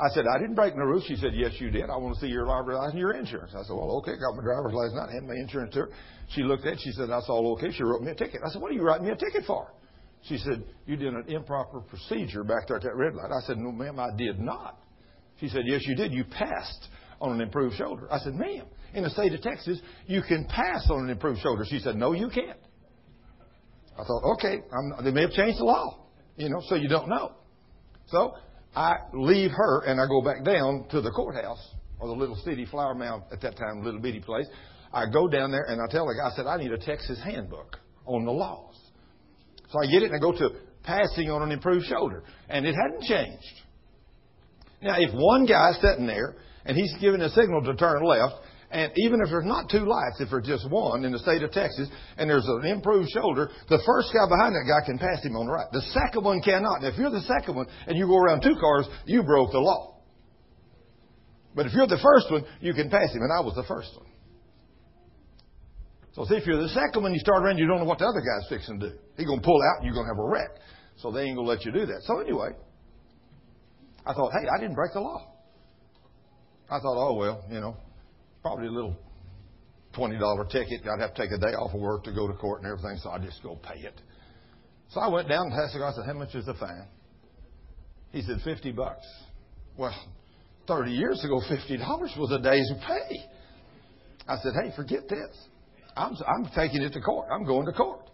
B: I said, I didn't break no rules. She said, Yes, you did. I want to see your driver's license and your insurance. I said, Well, okay, got my driver's license. I had my insurance to her. She looked at it. She said, That's all okay. She wrote me a ticket. I said, What are you writing me a ticket for? She said, You did an improper procedure back there at that red light. I said, No, ma'am, I did not. She said, Yes, you did. You passed on an improved shoulder. I said, Ma'am, in the state of Texas, you can pass on an improved shoulder. She said, No, you can't. I thought, okay, I'm, they may have changed the law, you know, so you don't know. So I leave her and I go back down to the courthouse or the little city flower mound at that time, little bitty place. I go down there and I tell the guy, I said, I need a Texas handbook on the laws. So I get it and I go to passing on an improved shoulder. And it hadn't changed. Now, if one guy's sitting there and he's giving a signal to turn left, and even if there's not two lights, if there's just one in the state of Texas, and there's an improved shoulder, the first guy behind that guy can pass him on the right. The second one cannot. And if you're the second one and you go around two cars, you broke the law. But if you're the first one, you can pass him, and I was the first one. So see, if you're the second one, you start around, you don't know what the other guy's fixing to do. He's going to pull out, and you're going to have a wreck. So they ain't going to let you do that. So anyway, I thought, hey, I didn't break the law. I thought, oh well, you know, probably a little twenty dollar ticket. I'd have to take a day off of work to go to court and everything, so I just go pay it. So I went down the guy, I said, How much is the fine? He said, Fifty bucks. Well, thirty years ago, fifty dollars was a day's pay. I said, Hey, forget this. I'm I'm taking it to court. I'm going to court.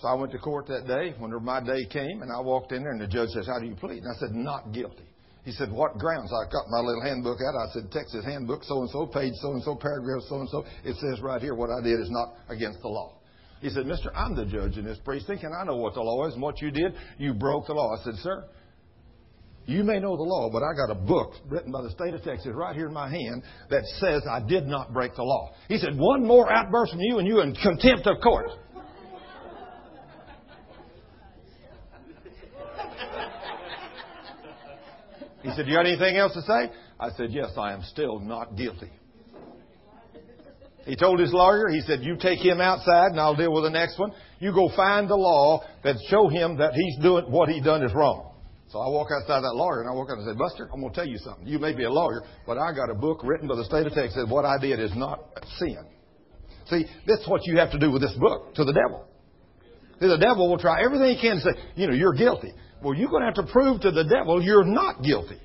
B: So I went to court that day. When my day came, and I walked in there, and the judge says, "How do you plead?" And I said, "Not guilty." He said, What grounds? I got my little handbook out. I said, Texas handbook, so and so, page so and so, paragraph so and so. It says right here what I did is not against the law. He said, Mister, I'm the judge in this precinct, and I know what the law is, and what you did, you broke the law. I said, Sir, you may know the law, but I got a book written by the state of Texas right here in my hand that says I did not break the law. He said, One more outburst from you, and you in contempt of court. He said, You got anything else to say? I said, Yes, I am still not guilty. He told his lawyer, he said, You take him outside and I'll deal with the next one. You go find the law that show him that he's doing what he done is wrong. So I walk outside that lawyer and I walk out and say, Buster, I'm going to tell you something. You may be a lawyer, but I got a book written by the state of Texas what I did is not sin. See, that's what you have to do with this book to the devil. See, the devil will try everything he can to say, you know, you're guilty. Well, you're going to have to prove to the devil you're not guilty.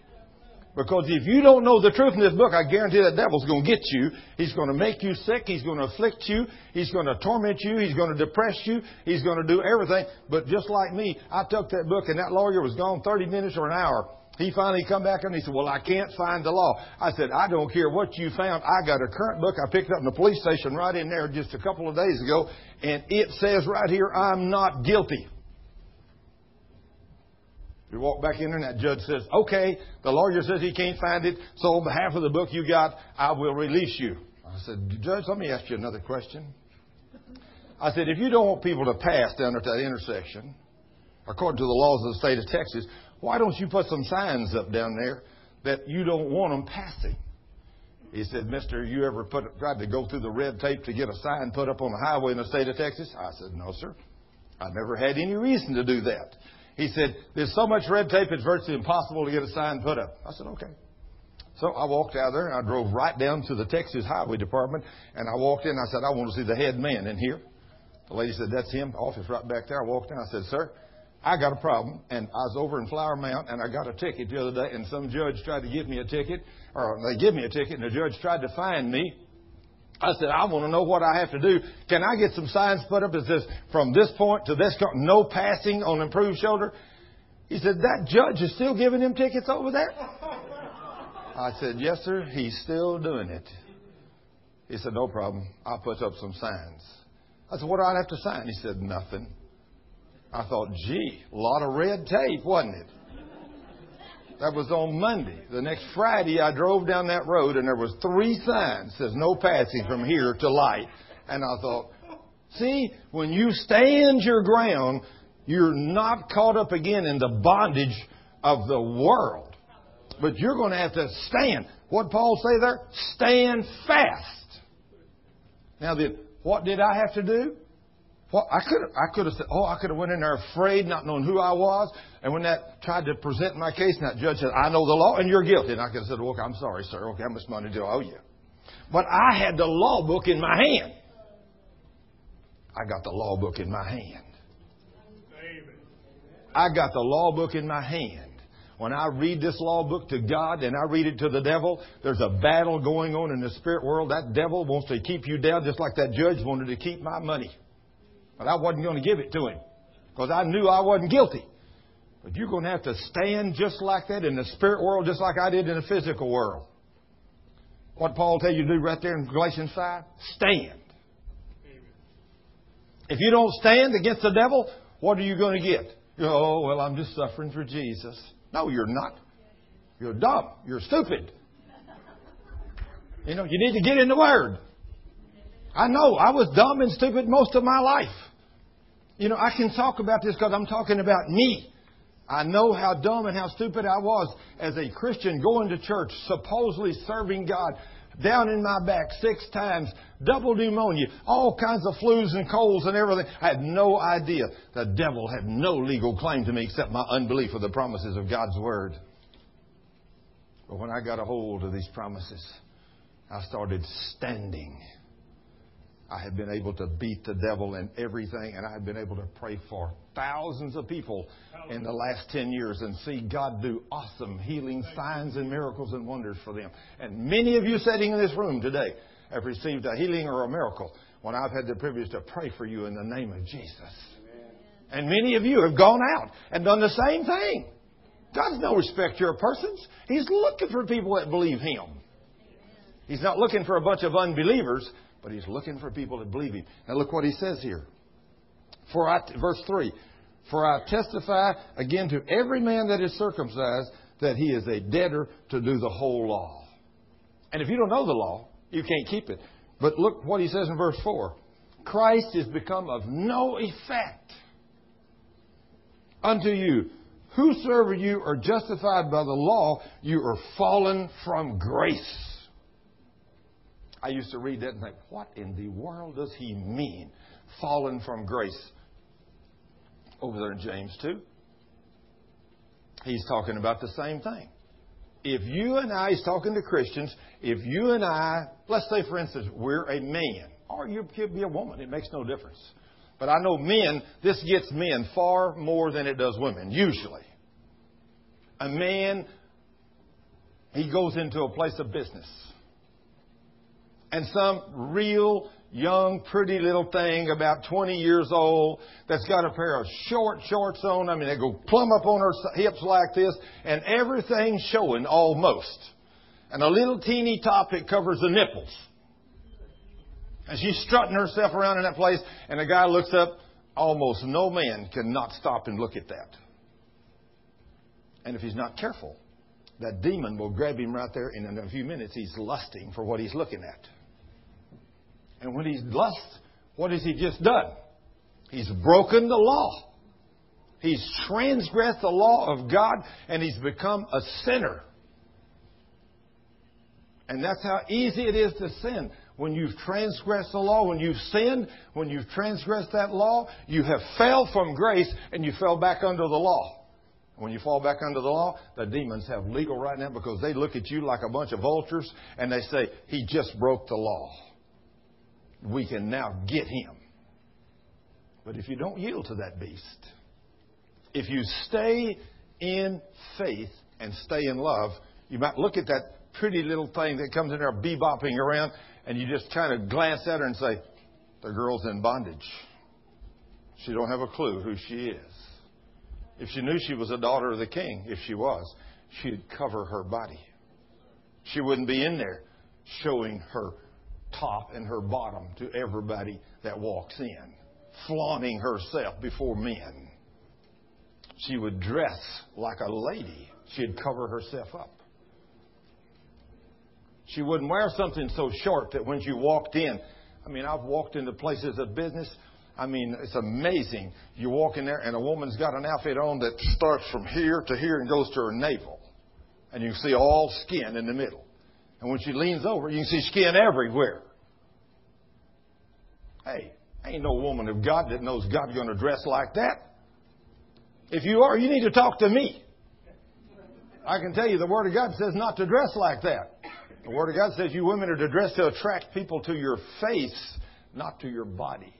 B: Because if you don't know the truth in this book, I guarantee that devil's going to get you. He's going to make you sick. He's going to afflict you. He's going to torment you. He's going to depress you. He's going to do everything. But just like me, I took that book and that lawyer was gone 30 minutes or an hour. He finally come back and he said, well, I can't find the law. I said, I don't care what you found. I got a current book I picked up in the police station right in there just a couple of days ago. And it says right here, I'm not guilty. We walk back in there and that judge says, okay, the lawyer says he can't find it, so on behalf of the book you got, I will release you. I said, Judge, let me ask you another question. I said, if you don't want people to pass down at that intersection, according to the laws of the state of Texas, why don't you put some signs up down there that you don't want them passing? He said, Mister, you ever put, tried to go through the red tape to get a sign put up on the highway in the state of Texas? I said, no, sir. I never had any reason to do that. He said, There's so much red tape, it's virtually impossible to get a sign put up. I said, Okay. So I walked out there and I drove right down to the Texas Highway Department and I walked in and I said, I want to see the head man in here. The lady said, That's him, office right back there. I walked in, I said, Sir, I got a problem. And I was over in Flower Mound and I got a ticket the other day and some judge tried to give me a ticket, or they give me a ticket and the judge tried to fine me. I said, I want to know what I have to do. Can I get some signs put up that says, from this point to this, no passing on improved shoulder? He said, that judge is still giving him tickets over there? I said, yes, sir, he's still doing it. He said, no problem. I'll put up some signs. I said, what do I have to sign? He said, nothing. I thought, gee, a lot of red tape, wasn't it? That was on Monday. The next Friday, I drove down that road and there was three signs says no passing from here to light. And I thought, see, when you stand your ground, you're not caught up again in the bondage of the world. But you're going to have to stand. What Paul say there? Stand fast. Now then, what did I have to do? I could I could have said, oh, I could have went in there afraid, not knowing who I was. And when that tried to present my case, and that judge said, I know the law, and you're guilty. And I could have said, well, I'm sorry, sir. Okay, how much money do I owe you? But I had the law book in my hand. I got the law book in my hand. I got the law book in my hand. When I read this law book to God and I read it to the devil, there's a battle going on in the spirit world. That devil wants to keep you down just like that judge wanted to keep my money. But I wasn't going to give it to him because I knew I wasn't guilty. But you're going to have to stand just like that in the spirit world, just like I did in the physical world. What Paul tell you to do right there in Galatians 5? Stand. If you don't stand against the devil, what are you going to get? Oh, well, I'm just suffering for Jesus. No, you're not. You're dumb. You're stupid. You know, you need to get in the Word. I know I was dumb and stupid most of my life. You know, I can talk about this because I'm talking about me. I know how dumb and how stupid I was as a Christian going to church, supposedly serving God, down in my back six times, double pneumonia, all kinds of flus and colds and everything. I had no idea. The devil had no legal claim to me except my unbelief of the promises of God's Word. But when I got a hold of these promises, I started standing I have been able to beat the devil and everything, and I've been able to pray for thousands of people in the last 10 years and see God do awesome healing signs and miracles and wonders for them. And many of you sitting in this room today have received a healing or a miracle when I've had the privilege to pray for you in the name of Jesus. And many of you have gone out and done the same thing. God's no respecter of persons. He's looking for people that believe Him. He's not looking for a bunch of unbelievers, but He's looking for people that believe Him. Now look what He says here. For I, verse 3, For I testify again to every man that is circumcised that he is a debtor to do the whole law. And if you don't know the law, you can't keep it. But look what he says in verse 4 Christ is become of no effect unto you. Whosoever you are justified by the law, you are fallen from grace. I used to read that and think, what in the world does he mean? Fallen from grace. Over there in James 2. He's talking about the same thing. If you and I, he's talking to Christians, if you and I, let's say for instance, we're a man, or you could be a woman, it makes no difference. But I know men, this gets men far more than it does women, usually. A man, he goes into a place of business. And some real young, pretty little thing, about 20 years old, that's got a pair of short shorts on. I mean, they go plumb up on her hips like this, and everything showing almost. And a little teeny top that covers the nipples. And she's strutting herself around in that place, and the guy looks up. Almost no man can not stop and look at that. And if he's not careful, that demon will grab him right there, and in a few minutes he's lusting for what he's looking at. And when he's lust, what has he just done? He's broken the law. He's transgressed the law of God, and he's become a sinner. And that's how easy it is to sin. When you've transgressed the law, when you've sinned, when you've transgressed that law, you have fell from grace and you fell back under the law. When you fall back under the law, the demons have legal right now because they look at you like a bunch of vultures and they say, He just broke the law we can now get him. But if you don't yield to that beast, if you stay in faith and stay in love, you might look at that pretty little thing that comes in there bebopping around, and you just kind of glance at her and say, "The girl's in bondage. She don't have a clue who she is." If she knew she was a daughter of the king, if she was, she'd cover her body. She wouldn't be in there showing her top and her bottom to everybody that walks in, flaunting herself before men. She would dress like a lady. She'd cover herself up. She wouldn't wear something so short that when she walked in, I mean, I've walked into places of business. I mean, it's amazing. You walk in there and a woman's got an outfit on that starts from here to here and goes to her navel. And you can see all skin in the middle. And when she leans over, you can see skin everywhere. Hey, ain't no woman of God that knows God's going to dress like that. If you are, you need to talk to me. I can tell you the Word of God says not to dress like that. The Word of God says you women are to dress to attract people to your face, not to your body.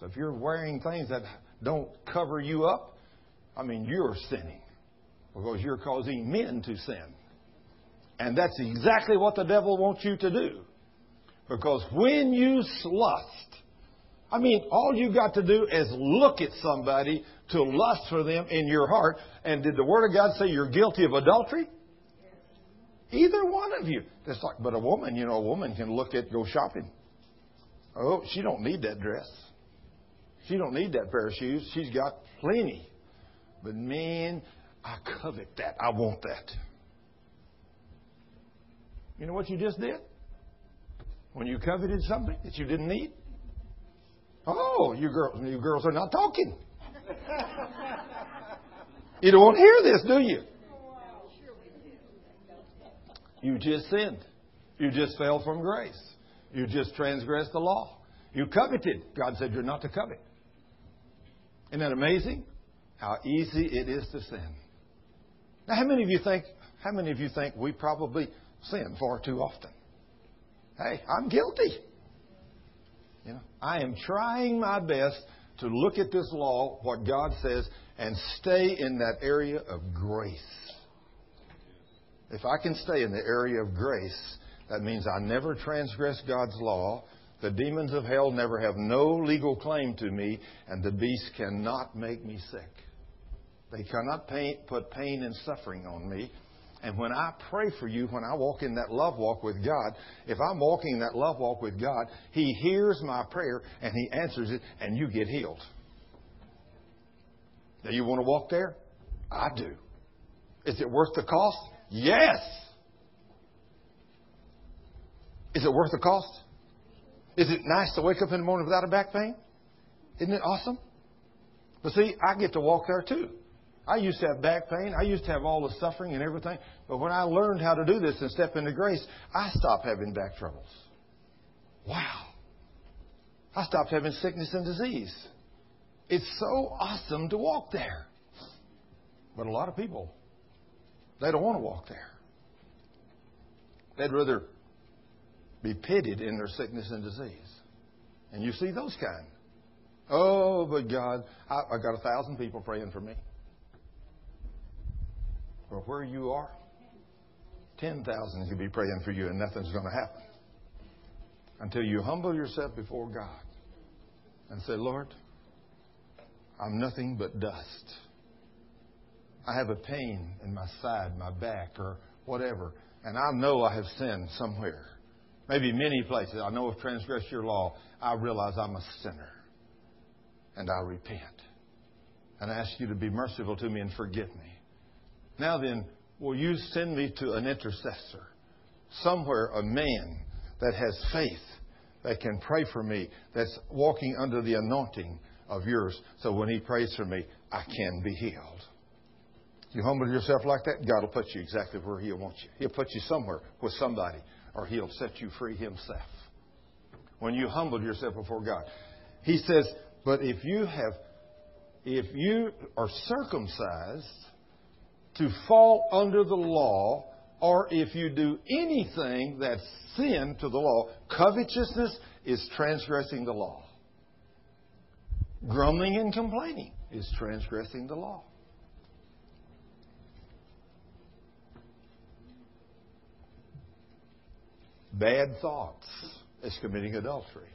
B: So if you're wearing things that don't cover you up, I mean, you're sinning because you're causing men to sin. And that's exactly what the devil wants you to do. Because when you lust, I mean, all you got to do is look at somebody to lust for them in your heart. And did the Word of God say you're guilty of adultery? Either one of you. That's like, but a woman, you know, a woman can look at, go shopping. Oh, she don't need that dress. She don't need that pair of shoes. She's got plenty. But man, I covet that. I want that. You know what you just did? When you coveted something that you didn't need? Oh, you girls, you girls are not talking. you don't hear this, do you? You just sinned. You just fell from grace. You just transgressed the law. You coveted. God said you're not to covet. Isn't that amazing? How easy it is to sin. Now, how many of you think? How many of you think we probably sin far too often? Hey, I'm guilty. You know, I am trying my best to look at this law, what God says, and stay in that area of grace. If I can stay in the area of grace, that means I never transgress God's law. The demons of hell never have no legal claim to me, and the beast cannot make me sick. They cannot put pain and suffering on me. And when I pray for you, when I walk in that love walk with God, if I'm walking in that love walk with God, He hears my prayer and He answers it, and you get healed. Now, you want to walk there? I do. Is it worth the cost? Yes. Is it worth the cost? Is it nice to wake up in the morning without a back pain? Isn't it awesome? But see, I get to walk there too. I used to have back pain. I used to have all the suffering and everything. But when I learned how to do this and step into grace, I stopped having back troubles. Wow. I stopped having sickness and disease. It's so awesome to walk there. But a lot of people, they don't want to walk there. They'd rather be pitied in their sickness and disease. And you see those kind. Oh, but God, I, I got a thousand people praying for me. Or where you are, 10,000 could be praying for you and nothing's going to happen. Until you humble yourself before God and say, Lord, I'm nothing but dust. I have a pain in my side, my back, or whatever, and I know I have sinned somewhere. Maybe many places. I know I've transgressed your law. I realize I'm a sinner. And I repent. And I ask you to be merciful to me and forgive me. Now then, will you send me to an intercessor? Somewhere, a man that has faith, that can pray for me, that's walking under the anointing of yours, so when he prays for me, I can be healed. You humble yourself like that, God will put you exactly where He'll want you. He'll put you somewhere with somebody, or He'll set you free Himself. When you humble yourself before God, He says, "But if you have, if you are circumcised to fall under the law, or if you do anything that's sin to the law, covetousness is transgressing the law. Grumbling and complaining is transgressing the law." Bad thoughts is committing adultery.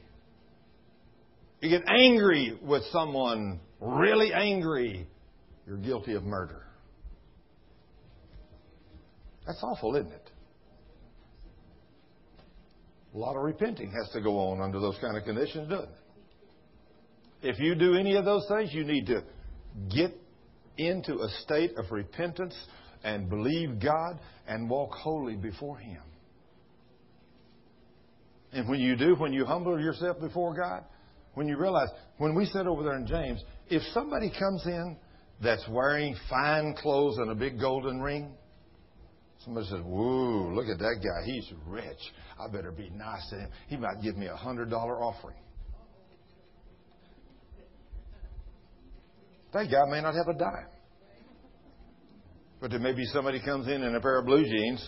B: You get angry with someone, really angry, you're guilty of murder. That's awful, isn't it? A lot of repenting has to go on under those kind of conditions, doesn't it? If you do any of those things, you need to get into a state of repentance and believe God and walk holy before Him. And when you do, when you humble yourself before God, when you realize, when we sit over there in James, if somebody comes in that's wearing fine clothes and a big golden ring, somebody says, Whoa, look at that guy. He's rich. I better be nice to him. He might give me a $100 offering. That guy may not have a dime. But there may be somebody comes in in a pair of blue jeans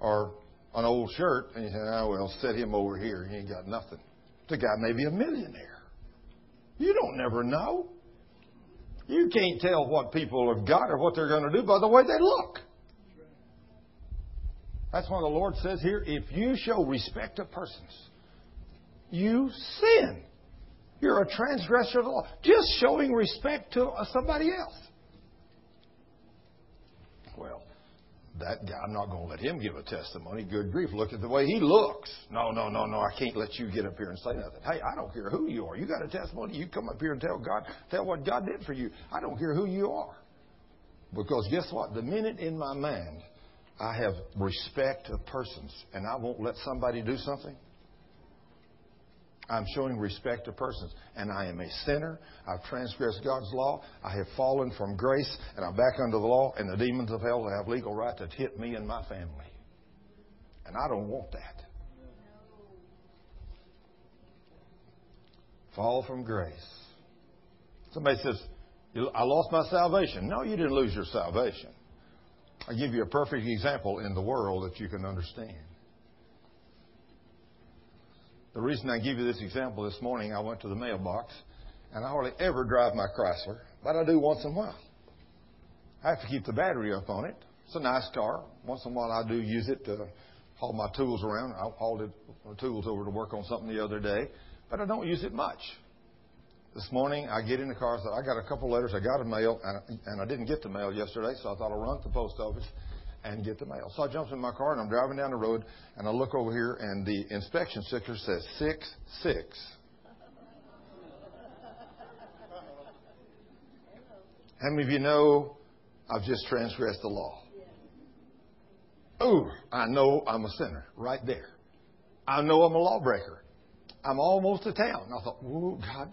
B: or an old shirt, and you say, oh, well, set him over here. He ain't got nothing. The guy may be a millionaire. You don't never know. You can't tell what people have got or what they're going to do by the way they look. That's why the Lord says here if you show respect to persons, you sin. You're a transgressor of the law. Just showing respect to uh, somebody else. Well, that guy, I'm not going to let him give a testimony. Good grief, look at the way he looks. No, no, no, no, I can't let you get up here and say nothing. Hey, I don't care who you are. You got a testimony, you come up here and tell God, tell what God did for you. I don't care who you are. Because guess what? The minute in my mind I have respect of persons and I won't let somebody do something, I'm showing respect to persons. And I am a sinner. I've transgressed God's law. I have fallen from grace, and I'm back under the law, and the demons of hell have legal right to hit me and my family. And I don't want that. Fall from grace. Somebody says, I lost my salvation. No, you didn't lose your salvation. I'll give you a perfect example in the world that you can understand. The reason I give you this example this morning, I went to the mailbox, and I hardly ever drive my Chrysler, but I do once in a while. I have to keep the battery up on it. It's a nice car. Once in a while, I do use it to haul my tools around. I hauled it, my tools over to work on something the other day, but I don't use it much. This morning, I get in the car. I said, I got a couple letters. I got a mail, and, and I didn't get the mail yesterday, so I thought I'll run to the post office and get the mail. So I jump in my car, and I'm driving down the road, and I look over here, and the inspection sticker says 6 6. How many of you know I've just transgressed the law? Ooh, I know I'm a sinner right there. I know I'm a lawbreaker. I'm almost to town. I thought, oh God,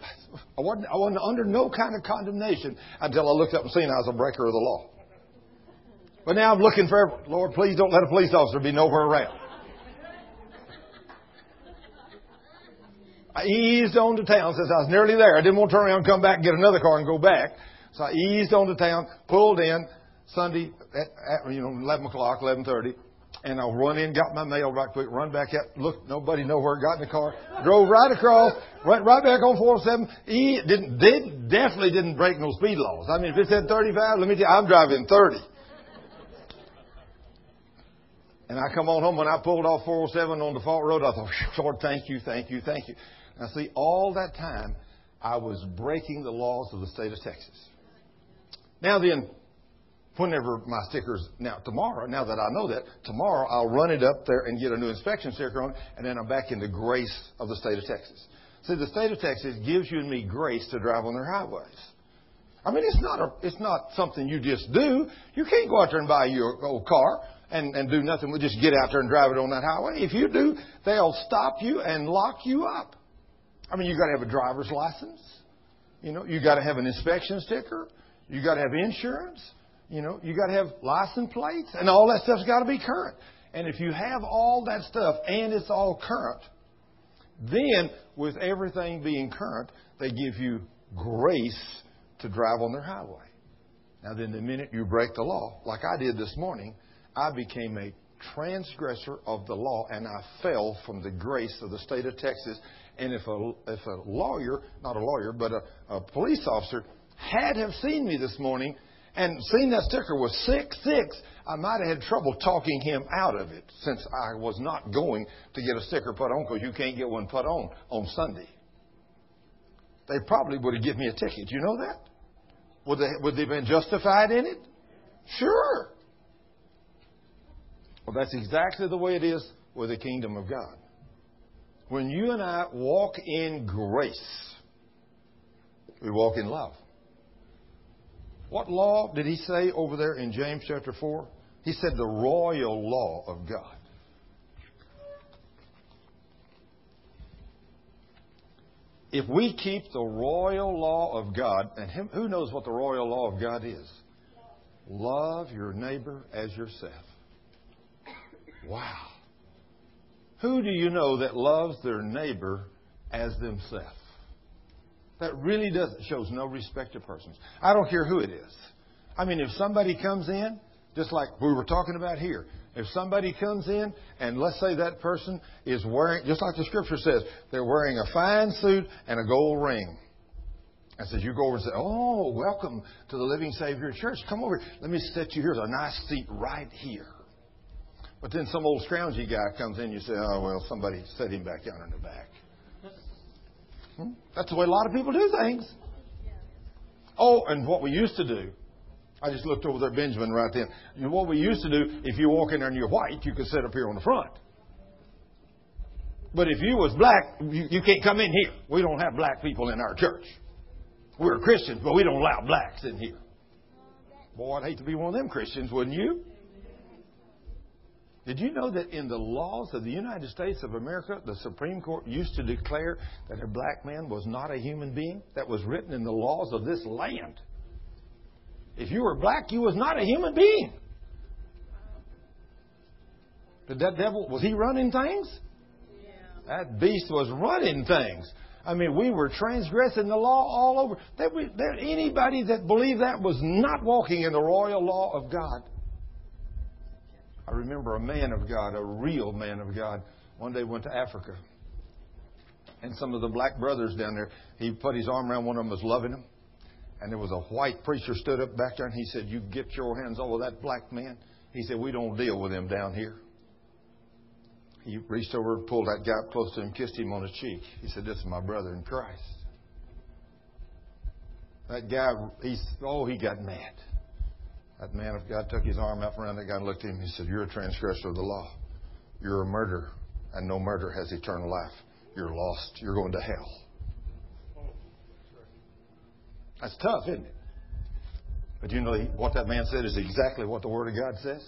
B: I wasn't, I wasn't under no kind of condemnation until I looked up and seen I was a breaker of the law. But now I'm looking for, Lord, please don't let a police officer be nowhere around. I eased on to town since I was nearly there. I didn't want to turn around and come back and get another car and go back. So I eased on to town, pulled in Sunday at, at you know 11 o'clock, 11:30 and I'll run in, got my mail right quick, run back out, look, nobody nowhere, got in the car, drove right across, went right back on 407. He didn't, did, definitely didn't break no speed laws. I mean, if it said 35, let me tell you, I'm driving 30. And I come on home when I pulled off 407 on the fault road, I thought, Lord, thank you, thank you, thank you. Now see, all that time, I was breaking the laws of the state of Texas. Now then, whenever my stickers now tomorrow, now that I know that, tomorrow I'll run it up there and get a new inspection sticker on it, and then I'm back in the grace of the state of Texas. See, the state of Texas gives you and me grace to drive on their highways. I mean, it's not a, it's not something you just do. You can't go out there and buy your old car and, and do nothing. We'll just get out there and drive it on that highway. If you do, they'll stop you and lock you up. I mean, you got to have a driver's license. You know, you got to have an inspection sticker. You got to have insurance. You know, you got to have license plates, and all that stuff's got to be current. And if you have all that stuff and it's all current, then with everything being current, they give you grace to drive on their highway. Now, then, the minute you break the law, like I did this morning, I became a transgressor of the law and I fell from the grace of the state of Texas. And if a, if a lawyer, not a lawyer, but a, a police officer had have seen me this morning, and seeing that sticker was 6 6, I might have had trouble talking him out of it since I was not going to get a sticker put on because you can't get one put on on Sunday. They probably would have given me a ticket. You know that? Would they, would they have been justified in it? Sure. Well, that's exactly the way it is with the kingdom of God. When you and I walk in grace, we walk in love. What law did he say over there in James chapter 4? He said the royal law of God. If we keep the royal law of God, and who knows what the royal law of God is? Love your neighbor as yourself. Wow. Who do you know that loves their neighbor as themselves? That really does shows no respect to persons. I don't care who it is. I mean, if somebody comes in, just like we were talking about here, if somebody comes in and let's say that person is wearing, just like the scripture says, they're wearing a fine suit and a gold ring. I says, you go over and say, oh, welcome to the Living Savior Church. Come over. Let me set you here. There's a nice seat right here. But then some old scroungy guy comes in, you say, oh, well, somebody set him back down in the back. Hmm? That's the way a lot of people do things. Oh, and what we used to do, I just looked over there, Benjamin, right then. You know, what we used to do, if you walk in there and you're white, you could sit up here on the front. But if you was black, you, you can't come in here. We don't have black people in our church. We're Christians, but we don't allow blacks in here. Boy, I'd hate to be one of them Christians, wouldn't you? Did you know that in the laws of the United States of America, the Supreme Court used to declare that a black man was not a human being? That was written in the laws of this land. If you were black, you was not a human being. Did that devil, was he running things? Yeah. That beast was running things. I mean, we were transgressing the law all over. There, there, anybody that believed that was not walking in the royal law of God. I remember a man of God, a real man of God, one day went to Africa. And some of the black brothers down there, he put his arm around one of them, was loving him. And there was a white preacher stood up back there and he said, You get your hands over that black man. He said, We don't deal with him down here. He reached over, pulled that guy close to him, kissed him on the cheek. He said, This is my brother in Christ. That guy, he's, oh, he got mad. That man of God took his arm up around that guy and looked at him. He said, You're a transgressor of the law. You're a murderer, and no murder has eternal life. You're lost. You're going to hell. That's tough, isn't it? But you know what that man said is exactly what the Word of God says.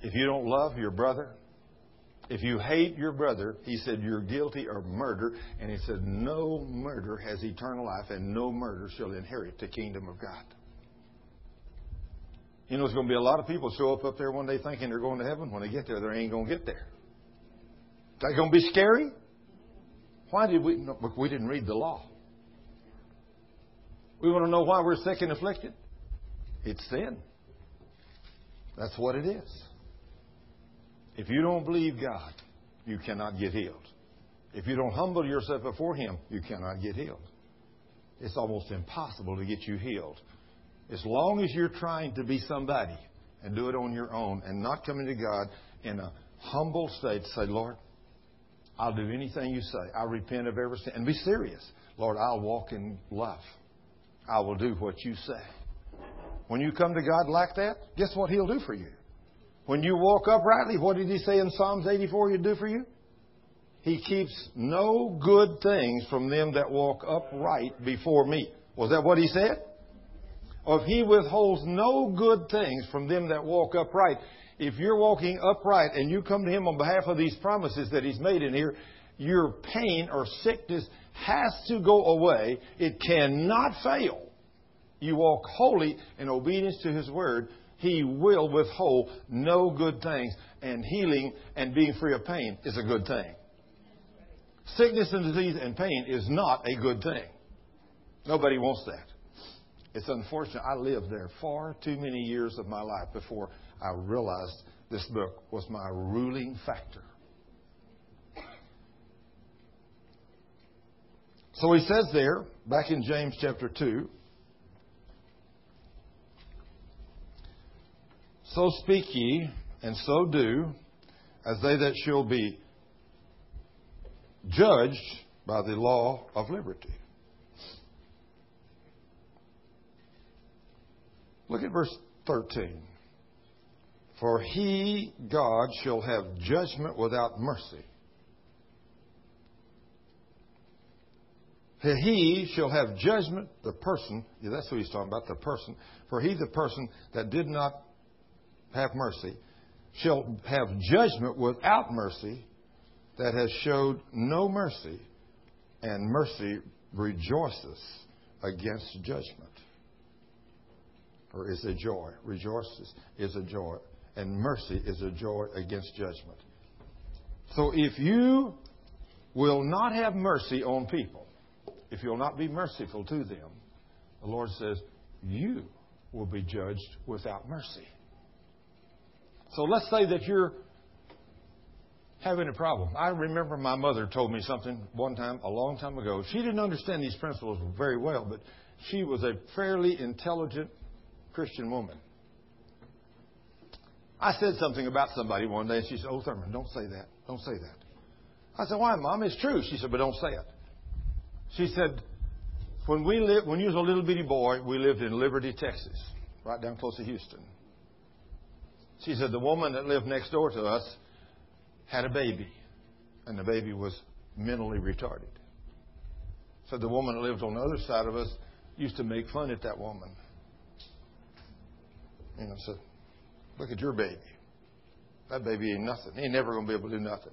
B: If you don't love your brother, if you hate your brother, he said you're guilty of murder, and he said no murder has eternal life, and no murder shall inherit the kingdom of God. You know, there's going to be a lot of people show up up there one day thinking they're going to heaven. When they get there, they ain't going to get there. Is that going to be scary? Why did we? No, we didn't read the law. We want to know why we're sick and afflicted. It's sin. That's what it is. If you don't believe God, you cannot get healed. If you don't humble yourself before Him, you cannot get healed. It's almost impossible to get you healed as long as you're trying to be somebody and do it on your own and not coming to God in a humble state, say, Lord, I'll do anything you say. I repent of every sin. And be serious. Lord, I'll walk in love. I will do what you say. When you come to God like that, guess what He'll do for you? When you walk uprightly, what did He say in Psalms 84 He'd do for you? He keeps no good things from them that walk upright before me. Was that what He said? If he withholds no good things from them that walk upright. If you're walking upright and you come to him on behalf of these promises that he's made in here, your pain or sickness has to go away. It cannot fail. You walk holy in obedience to his word, he will withhold no good things. And healing and being free of pain is a good thing. Sickness and disease and pain is not a good thing. Nobody wants that. It's unfortunate. I lived there far too many years of my life before I realized this book was my ruling factor. So he says there, back in James chapter 2, So speak ye, and so do, as they that shall be judged by the law of liberty. Look at verse 13. For he, God, shall have judgment without mercy. He shall have judgment, the person, yeah, that's who he's talking about, the person. For he, the person that did not have mercy, shall have judgment without mercy that has showed no mercy, and mercy rejoices against judgment or is a joy. Rejoices is a joy. And mercy is a joy against judgment. So if you will not have mercy on people, if you'll not be merciful to them, the Lord says, you will be judged without mercy. So let's say that you're having a problem. I remember my mother told me something one time, a long time ago. She didn't understand these principles very well, but she was a fairly intelligent Christian woman. I said something about somebody one day, and she said, Oh, Thurman, don't say that. Don't say that. I said, Why, Mom? It's true. She said, But don't say it. She said, When we lived, when you was a little bitty boy, we lived in Liberty, Texas, right down close to Houston. She said, The woman that lived next door to us had a baby, and the baby was mentally retarded. So the woman that lived on the other side of us used to make fun at that woman. You know, said, look at your baby. That baby ain't nothing. He ain't never going to be able to do nothing.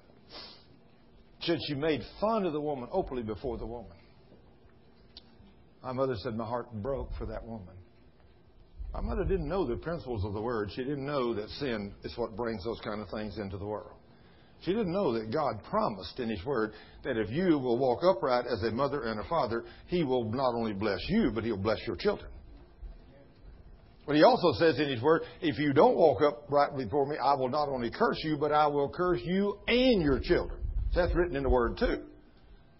B: Said she made fun of the woman openly before the woman. My mother said my heart broke for that woman. My mother didn't know the principles of the word. She didn't know that sin is what brings those kind of things into the world. She didn't know that God promised in His Word that if you will walk upright as a mother and a father, He will not only bless you, but He'll bless your children. But he also says in his word, if you don't walk up right before me, I will not only curse you, but I will curse you and your children. So that's written in the word too.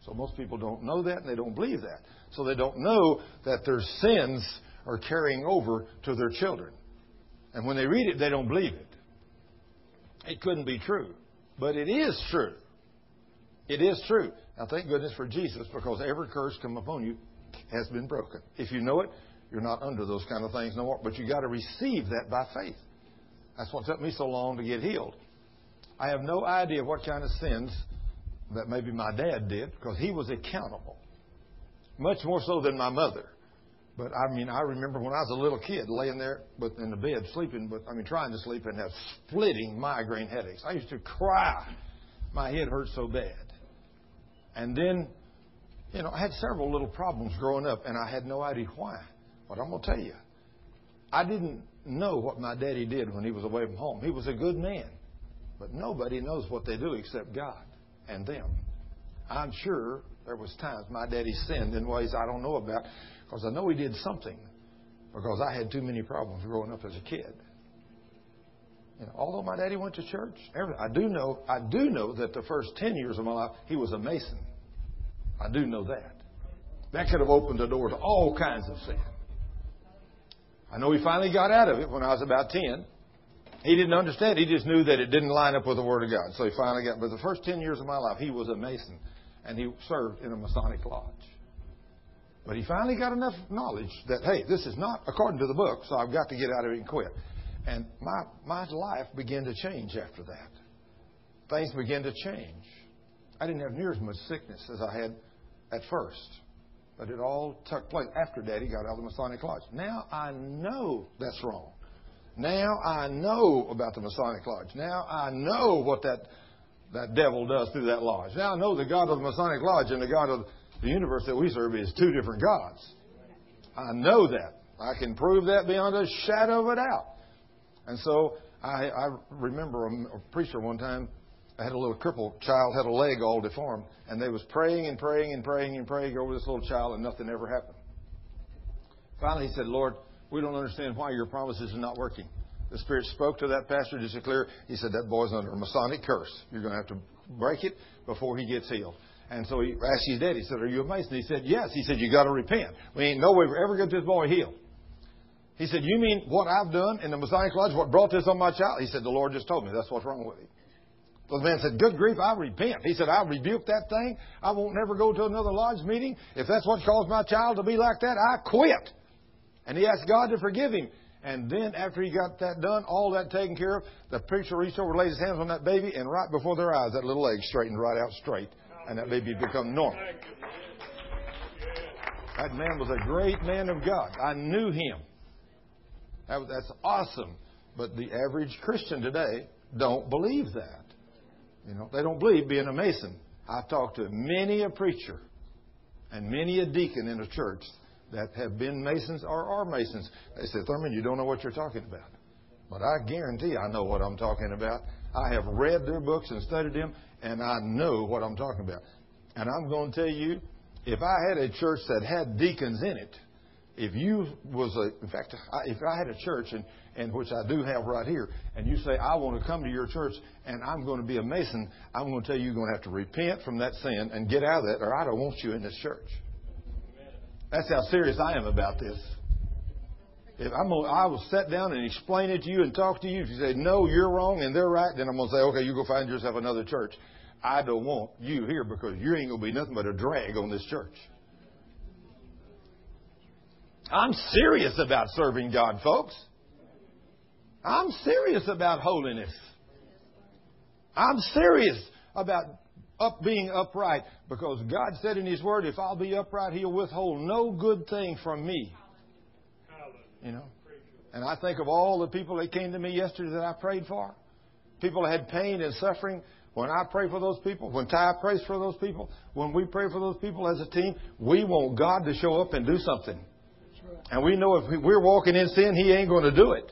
B: So most people don't know that and they don't believe that. So they don't know that their sins are carrying over to their children. And when they read it, they don't believe it. It couldn't be true. But it is true. It is true. Now thank goodness for Jesus because every curse come upon you has been broken. If you know it, you're not under those kind of things no more. But you got to receive that by faith. That's what took me so long to get healed. I have no idea what kind of sins that maybe my dad did because he was accountable, much more so than my mother. But I mean, I remember when I was a little kid laying there but in the bed sleeping, but I mean trying to sleep and have splitting migraine headaches. I used to cry. My head hurt so bad. And then, you know, I had several little problems growing up and I had no idea why. But I'm going to tell you, I didn't know what my daddy did when he was away from home. He was a good man. But nobody knows what they do except God and them. I'm sure there was times my daddy sinned in ways I don't know about because I know he did something because I had too many problems growing up as a kid. You know, although my daddy went to church, I do know I do know that the first ten years of my life he was a mason. I do know that. That could have opened the door to all kinds of sin. I know he finally got out of it when I was about 10. He didn't understand. He just knew that it didn't line up with the Word of God. So he finally got, but the first 10 years of my life, he was a Mason and he served in a Masonic lodge. But he finally got enough knowledge that, hey, this is not according to the book, so I've got to get out of it and quit. And my, my life began to change after that. Things began to change. I didn't have near as much sickness as I had at first. But it all took place after Daddy got out of the Masonic Lodge. Now I know that's wrong. Now I know about the Masonic Lodge. Now I know what that that devil does through that lodge. Now I know the God of the Masonic Lodge and the God of the universe that we serve is two different gods. I know that. I can prove that beyond a shadow of a doubt. And so I, I remember a, a preacher one time I had a little crippled child, had a leg all deformed, and they was praying and praying and praying and praying over this little child, and nothing ever happened. Finally, he said, Lord, we don't understand why your promises are not working. The Spirit spoke to that pastor just to clear. He said, that boy's under a Masonic curse. You're going to have to break it before he gets healed. And so he asked his dad, he said, Are you a Mason? He said, Yes. He said, You got to repent. We ain't no way we're ever get this boy healed. He said, You mean what I've done in the Masonic Lodge, what brought this on my child? He said, The Lord just told me that's what's wrong with him. The man said, Good grief, I repent. He said, I rebuke that thing. I won't never go to another lodge meeting. If that's what caused my child to be like that, I quit. And he asked God to forgive him. And then after he got that done, all that taken care of, the preacher reached over, laid his hands on that baby, and right before their eyes, that little leg straightened right out straight. And that baby had become normal. That man was a great man of God. I knew him. That was, that's awesome. But the average Christian today don't believe that. You know, they don't believe being a mason. I've talked to many a preacher and many a deacon in a church that have been masons or are masons. They said, Thurman, you don't know what you're talking about. But I guarantee I know what I'm talking about. I have read their books and studied them, and I know what I'm talking about. And I'm going to tell you, if I had a church that had deacons in it, if you was a, in fact, if I had a church and and which I do have right here, and you say, I want to come to your church and I'm going to be a Mason, I'm going to tell you you're going to have to repent from that sin and get out of that, or I don't want you in this church. That's how serious I am about this. If I'm I will sit down and explain it to you and talk to you. If you say, no, you're wrong and they're right, then I'm going to say, okay, you go find yourself another church. I don't want you here because you ain't going to be nothing but a drag on this church. I'm serious about serving God, folks. I'm serious about holiness. I'm serious about up being upright because God said in His Word, if I'll be upright, He'll withhold no good thing from me. You know? And I think of all the people that came to me yesterday that I prayed for. People that had pain and suffering. When I pray for those people, when Ty prays for those people, when we pray for those people as a team, we want God to show up and do something. And we know if we're walking in sin, He ain't going to do it.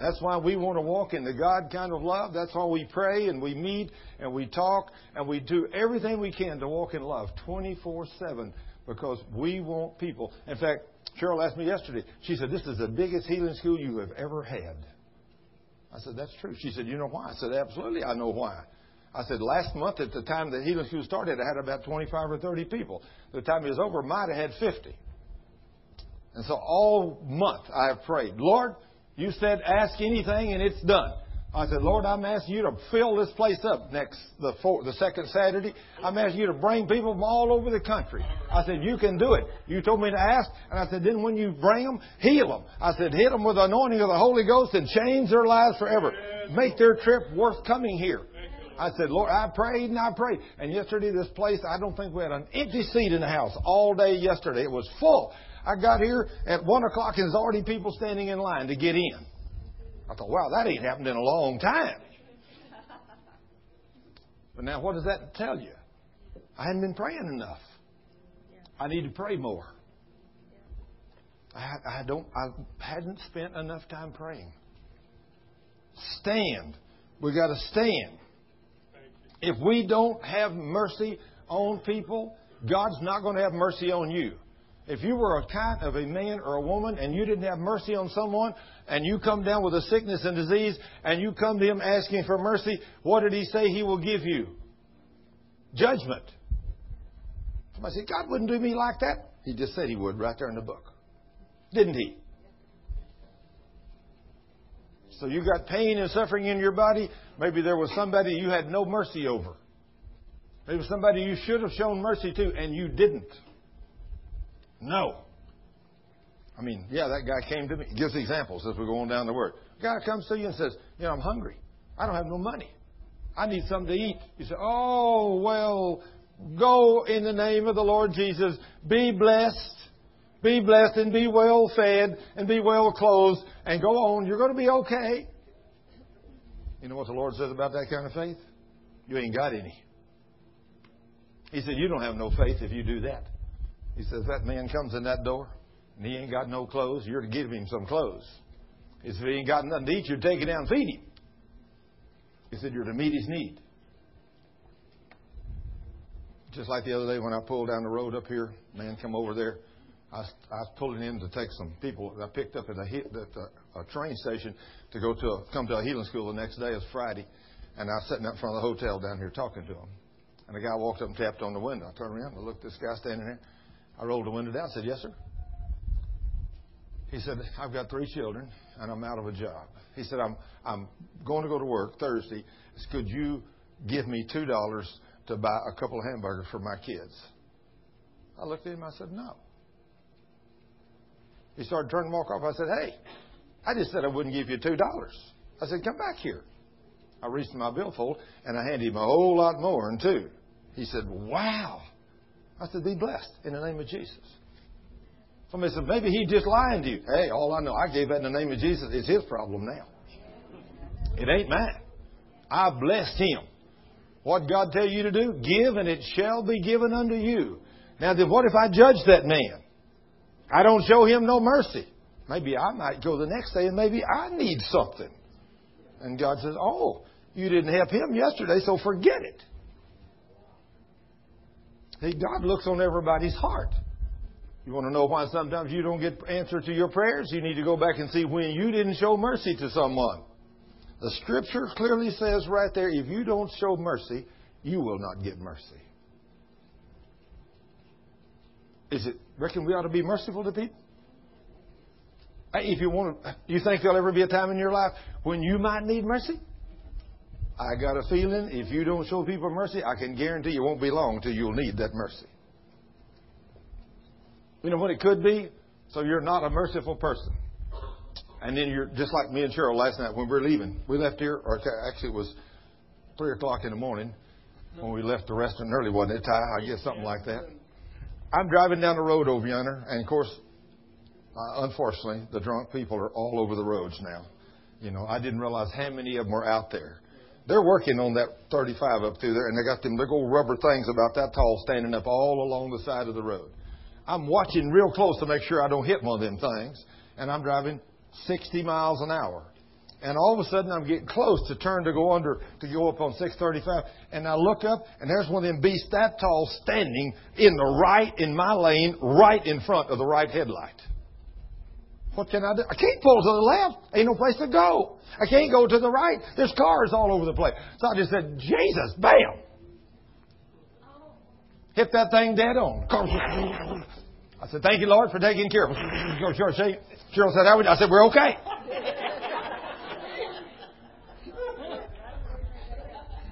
B: That's why we want to walk in the God kind of love. That's why we pray and we meet and we talk and we do everything we can to walk in love 24 7 because we want people. In fact, Cheryl asked me yesterday, she said, This is the biggest healing school you have ever had. I said, That's true. She said, You know why? I said, Absolutely, I know why. I said, Last month at the time the healing school started, I had about 25 or 30 people. The time it was over, I might have had 50. And so all month I have prayed, Lord, you said, ask anything and it's done. I said, Lord, I'm asking you to fill this place up next the fourth, the second Saturday. I'm asking you to bring people from all over the country. I said, you can do it. You told me to ask, and I said, then when you bring them, heal them. I said, hit them with the anointing of the Holy Ghost and change their lives forever. Make their trip worth coming here. I said, Lord, I prayed and I prayed. And yesterday, this place, I don't think we had an empty seat in the house all day yesterday. It was full. I got here at 1 o'clock and there's already people standing in line to get in. I thought, wow, that ain't happened in a long time. But now, what does that tell you? I hadn't been praying enough. I need to pray more. I, I don't. I hadn't spent enough time praying. Stand. We got to stand. If we don't have mercy on people, God's not going to have mercy on you. If you were a kind of a man or a woman and you didn't have mercy on someone and you come down with a sickness and disease and you come to him asking for mercy, what did he say he will give you? Judgment. Somebody said, God wouldn't do me like that. He just said he would right there in the book. Didn't he? So you got pain and suffering in your body. Maybe there was somebody you had no mercy over. Maybe somebody you should have shown mercy to and you didn't. No. I mean, yeah, that guy came to me. Gives examples as we're going down the word. Guy comes to you and says, you know, I'm hungry. I don't have no money. I need something to eat. You say, oh, well, go in the name of the Lord Jesus. Be blessed. Be blessed and be well fed and be well clothed and go on. You're going to be okay. You know what the Lord says about that kind of faith? You ain't got any. He said, You don't have no faith if you do that. He says, That man comes in that door and he ain't got no clothes. You're to give him some clothes. He said, If he ain't got nothing to eat, you're taking down and feed him. He said, You're to meet his need. Just like the other day when I pulled down the road up here, man come over there. I, I was pulling in to take some people that I picked up at a, at a, a train station to go to a, come to a healing school the next day. It was Friday, and I was sitting up in front of the hotel down here talking to him. And a guy walked up and tapped on the window. I turned around and looked at this guy standing there. I rolled the window down. I said, "Yes, sir." He said, "I've got three children, and I'm out of a job." He said, "I'm I'm going to go to work Thursday. Could you give me two dollars to buy a couple of hamburgers for my kids?" I looked at him. I said, "No." He started turning to walk off. I said, Hey, I just said I wouldn't give you $2. I said, Come back here. I reached in my billfold and I handed him a whole lot more than two. He said, Wow. I said, Be blessed in the name of Jesus. Somebody said, Maybe he just lying to you. Hey, all I know, I gave that in the name of Jesus. It's his problem now. It ain't mine. I blessed him. What God tell you to do? Give and it shall be given unto you. Now then what if I judge that man? I don't show him no mercy. Maybe I might go the next day and maybe I need something. And God says, Oh, you didn't help him yesterday, so forget it. See, God looks on everybody's heart. You want to know why sometimes you don't get answer to your prayers? You need to go back and see when you didn't show mercy to someone. The scripture clearly says right there, if you don't show mercy, you will not get mercy. Is it reckon we ought to be merciful to people? If you want to, you think there'll ever be a time in your life when you might need mercy? I got a feeling if you don't show people mercy, I can guarantee you won't be long till you'll need that mercy. You know what it could be? So you're not a merciful person. And then you're just like me and Cheryl last night when we were leaving. We left here, or actually it was 3 o'clock in the morning when we left the restaurant early, wasn't it, Ty? I guess something like that. I'm driving down the road over yonder, and of course, uh, unfortunately, the drunk people are all over the roads now. You know, I didn't realize how many of them were out there. They're working on that 35 up through there, and they got them big old rubber things about that tall standing up all along the side of the road. I'm watching real close to make sure I don't hit one of them things, and I'm driving 60 miles an hour. And all of a sudden, I'm getting close to turn to go under, to go up on 635. And I look up, and there's one of them beasts that tall standing in the right, in my lane, right in front of the right headlight. What can I do? I can't pull to the left. Ain't no place to go. I can't go to the right. There's cars all over the place. So I just said, Jesus, bam! Hit that thing dead on. I said, thank you, Lord, for taking care of us. Cheryl said, I said, we're okay.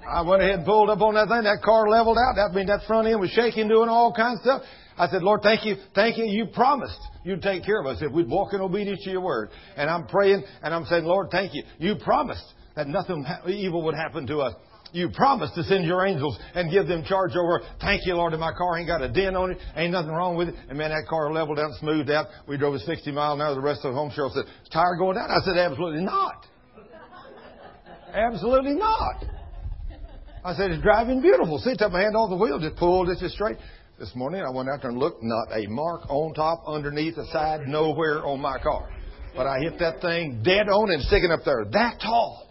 B: I went ahead and pulled up on that thing. That car leveled out. That means that front end was shaking, doing all kinds of stuff. I said, Lord, thank you, thank you. You promised you'd take care of us if we'd walk in obedience to your word. And I'm praying and I'm saying, Lord, thank you. You promised that nothing evil would happen to us. You promised to send your angels and give them charge over. Thank you, Lord, and my car ain't got a dent on it. Ain't nothing wrong with it. And man, that car leveled out, smoothed out. We drove at 60 miles an hour. The rest of the home show said, tire going down? I said, absolutely not. absolutely not. I said, it's driving beautiful. See, took my hand off the wheel, just pulled it just straight. This morning I went out there and looked, not a mark on top, underneath, the side, nowhere on my car. But I hit that thing dead on and sticking up there, that tall.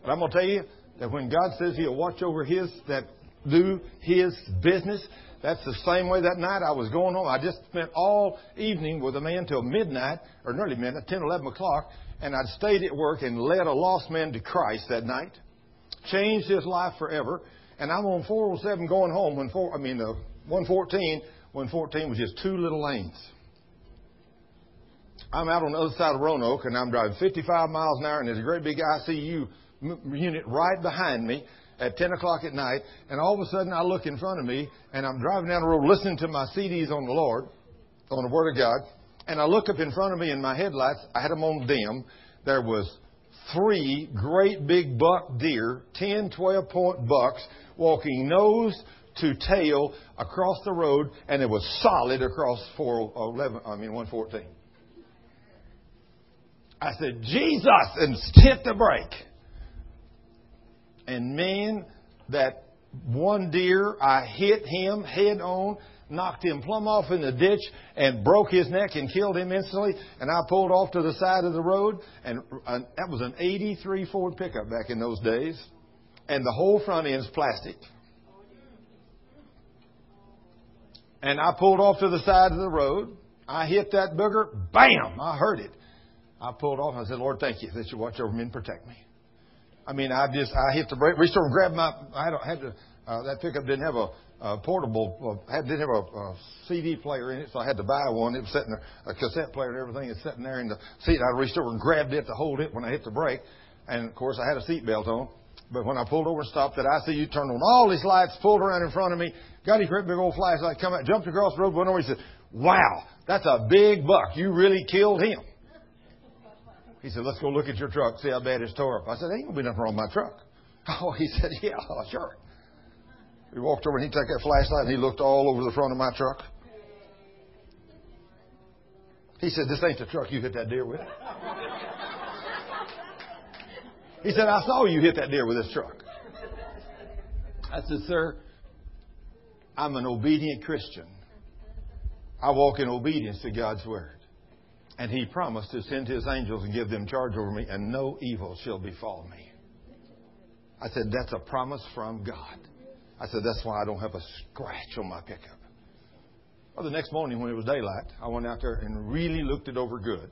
B: But I'm going to tell you that when God says He'll watch over His, that do His business, that's the same way that night I was going home. I just spent all evening with a man till midnight, or nearly midnight, 10, 11 o'clock, and I'd stayed at work and led a lost man to Christ that night changed his life forever. And I'm on 407 going home when four, I mean, uh, 114 when 14 was just two little lanes. I'm out on the other side of Roanoke and I'm driving 55 miles an hour and there's a great big ICU unit right behind me at 10 o'clock at night. And all of a sudden I look in front of me and I'm driving down the road listening to my CDs on the Lord, on the Word of God. And I look up in front of me in my headlights. I had them on dim. There was three great big buck deer, 10, 12 point bucks, walking nose to tail across the road, and it was solid across 411, I mean 114. I said, Jesus, and hit the brake. And man, that one deer, I hit him head on knocked him plumb off in the ditch and broke his neck and killed him instantly. And I pulled off to the side of the road, and that was an 83 Ford pickup back in those days. And the whole front end's plastic. And I pulled off to the side of the road. I hit that booger. Bam! I heard it. I pulled off. I said, Lord, thank you that you watch over me and protect me. I mean, I just, I hit the brake, reached over and grabbed my, I had to, uh, that pickup didn't have a, uh, portable, uh, had, didn't have a, a CD player in it, so I had to buy one. It was sitting there, a cassette player and everything is sitting there in the seat. I reached over and grabbed it to hold it when I hit the brake. And of course, I had a seatbelt on. But when I pulled over and stopped, that ICU turned on all these lights, pulled around in front of me, got his great big old flashlight, come out, jumped across the road, went over. He said, "Wow, that's a big buck. You really killed him." He said, "Let's go look at your truck, see how bad it's tore up." I said, "Ain't gonna be nothing wrong with my truck." Oh, he said, "Yeah, sure." We walked over and he took that flashlight and he looked all over the front of my truck. He said, This ain't the truck you hit that deer with. He said, I saw you hit that deer with this truck. I said, Sir, I'm an obedient Christian. I walk in obedience to God's word. And he promised to send his angels and give them charge over me, and no evil shall befall me. I said, That's a promise from God. I said, that's why I don't have a scratch on my pickup. Well, the next morning when it was daylight, I went out there and really looked it over good.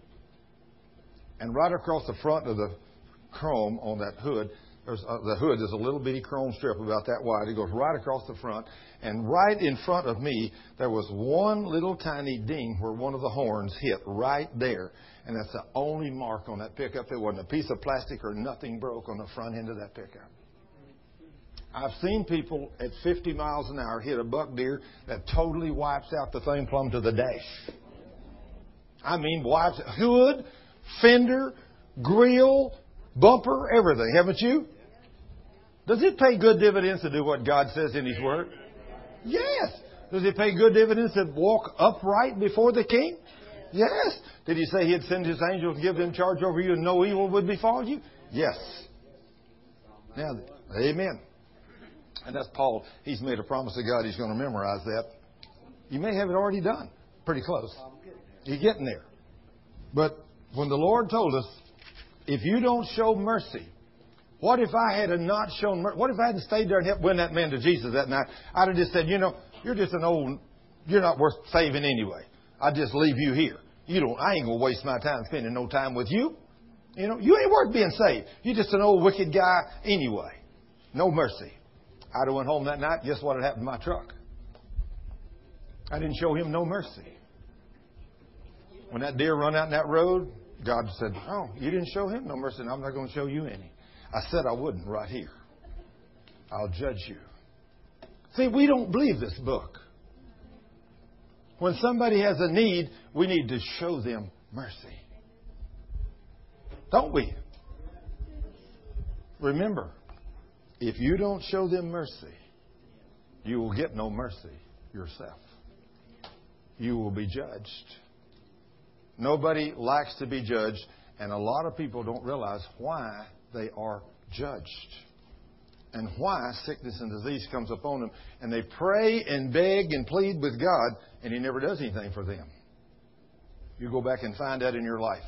B: And right across the front of the chrome on that hood, there's the hood is a little bitty chrome strip about that wide. It goes right across the front. And right in front of me, there was one little tiny ding where one of the horns hit right there. And that's the only mark on that pickup. There wasn't a piece of plastic or nothing broke on the front end of that pickup. I've seen people at 50 miles an hour hit a buck deer that totally wipes out the thing plumb to the dash. I mean, wipes hood, fender, grill, bumper, everything. Haven't you? Does it pay good dividends to do what God says in His Word? Yes. Does it pay good dividends to walk upright before the King? Yes. Did He say He'd send His angels and give them charge over you and no evil would befall you? Yes. Now, amen. And that's Paul. He's made a promise to God he's going to memorize that. You may have it already done. Pretty close. You're getting there. But when the Lord told us, if you don't show mercy, what if I had not shown mercy? What if I hadn't stayed there and helped win that man to Jesus that night? I'd have just said, you know, you're just an old, you're not worth saving anyway. I'll just leave you here. You don't, I ain't going to waste my time spending no time with you. You know, you ain't worth being saved. You're just an old wicked guy anyway. No mercy. I'd have went home that night. Guess what had happened to my truck? I didn't show him no mercy. When that deer run out in that road, God said, "Oh, you didn't show him no mercy. and I'm not going to show you any." I said I wouldn't right here. I'll judge you. See, we don't believe this book. When somebody has a need, we need to show them mercy. Don't we? Remember, if you don't show them mercy, you will get no mercy yourself. You will be judged. Nobody likes to be judged, and a lot of people don't realize why they are judged and why sickness and disease comes upon them. And they pray and beg and plead with God, and He never does anything for them. You go back and find out in your life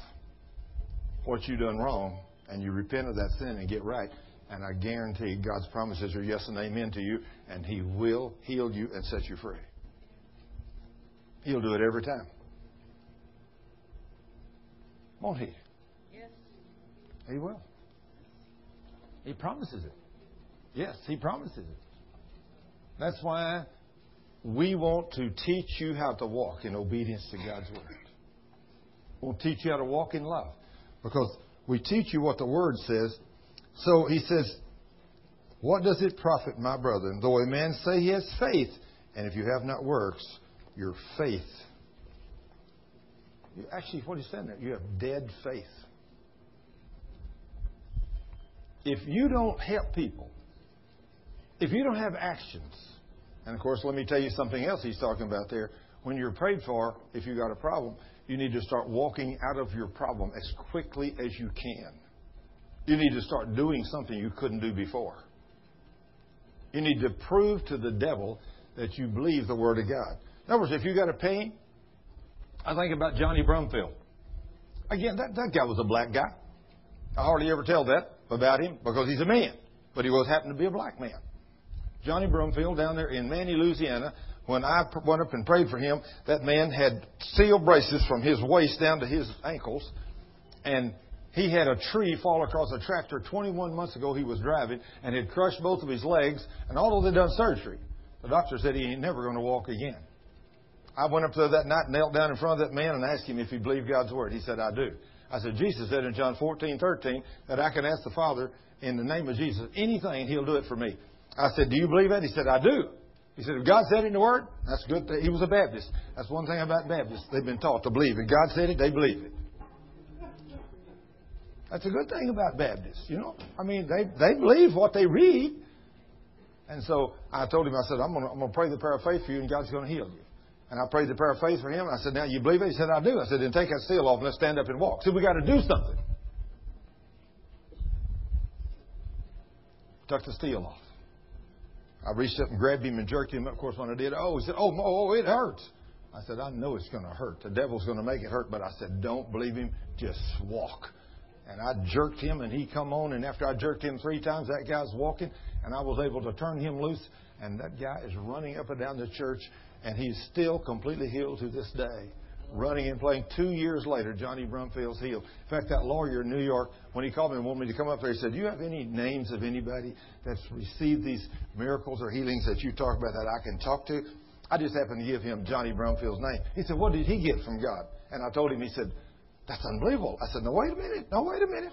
B: what you've done wrong, and you repent of that sin and get right. And I guarantee God's promises are yes and amen to you, and He will heal you and set you free. He'll do it every time. Won't He? Yes. He will. He promises it. Yes, He promises it. That's why we want to teach you how to walk in obedience to God's Word. We'll teach you how to walk in love. Because we teach you what the Word says. So he says, What does it profit, my brethren, though a man say he has faith, and if you have not works, your faith. You, actually, what he's saying there, you have dead faith. If you don't help people, if you don't have actions, and of course, let me tell you something else he's talking about there. When you're prayed for, if you've got a problem, you need to start walking out of your problem as quickly as you can. You need to start doing something you couldn't do before. You need to prove to the devil that you believe the Word of God. In other words, if you got a pain, I think about Johnny Brumfield. Again, that, that guy was a black guy. I hardly ever tell that about him because he's a man, but he was happened to be a black man. Johnny Brumfield down there in Many, Louisiana, when I went up and prayed for him, that man had steel braces from his waist down to his ankles, and he had a tree fall across a tractor 21 months ago he was driving and had crushed both of his legs, and although they'd done surgery, the doctor said he ain't never going to walk again. I went up there that night, knelt down in front of that man, and asked him if he believed God's word. He said, I do. I said, Jesus said in John 14, 13, that I can ask the Father in the name of Jesus anything, and he'll do it for me. I said, Do you believe that? He said, I do. He said, If God said it in the Word, that's good. He was a Baptist. That's one thing about Baptists. They've been taught to believe. If God said it, they believe it. That's a good thing about Baptists, you know. I mean, they, they believe what they read. And so I told him, I said, I'm going to I'm gonna pray the prayer of faith for you, and God's going to heal you. And I prayed the prayer of faith for him. And I said, Now you believe it? He said, I do. I said, Then take that seal off and let's stand up and walk. See, we got to do something. Took the steel off. I reached up and grabbed him and jerked him up. Of course, when I did, oh, he said, oh, oh, oh, it hurts. I said, I know it's going to hurt. The devil's going to make it hurt. But I said, don't believe him. Just walk. And I jerked him, and he come on. And after I jerked him three times, that guy's walking, and I was able to turn him loose. And that guy is running up and down the church, and he's still completely healed to this day running and playing. Two years later, Johnny Brumfield's healed. In fact, that lawyer in New York, when he called me and wanted me to come up there, he said, Do you have any names of anybody that's received these miracles or healings that you talk about that I can talk to? I just happened to give him Johnny Brumfield's name. He said, What did he get from God? And I told him, he said, That's unbelievable. I said, No, wait a minute. No, wait a minute.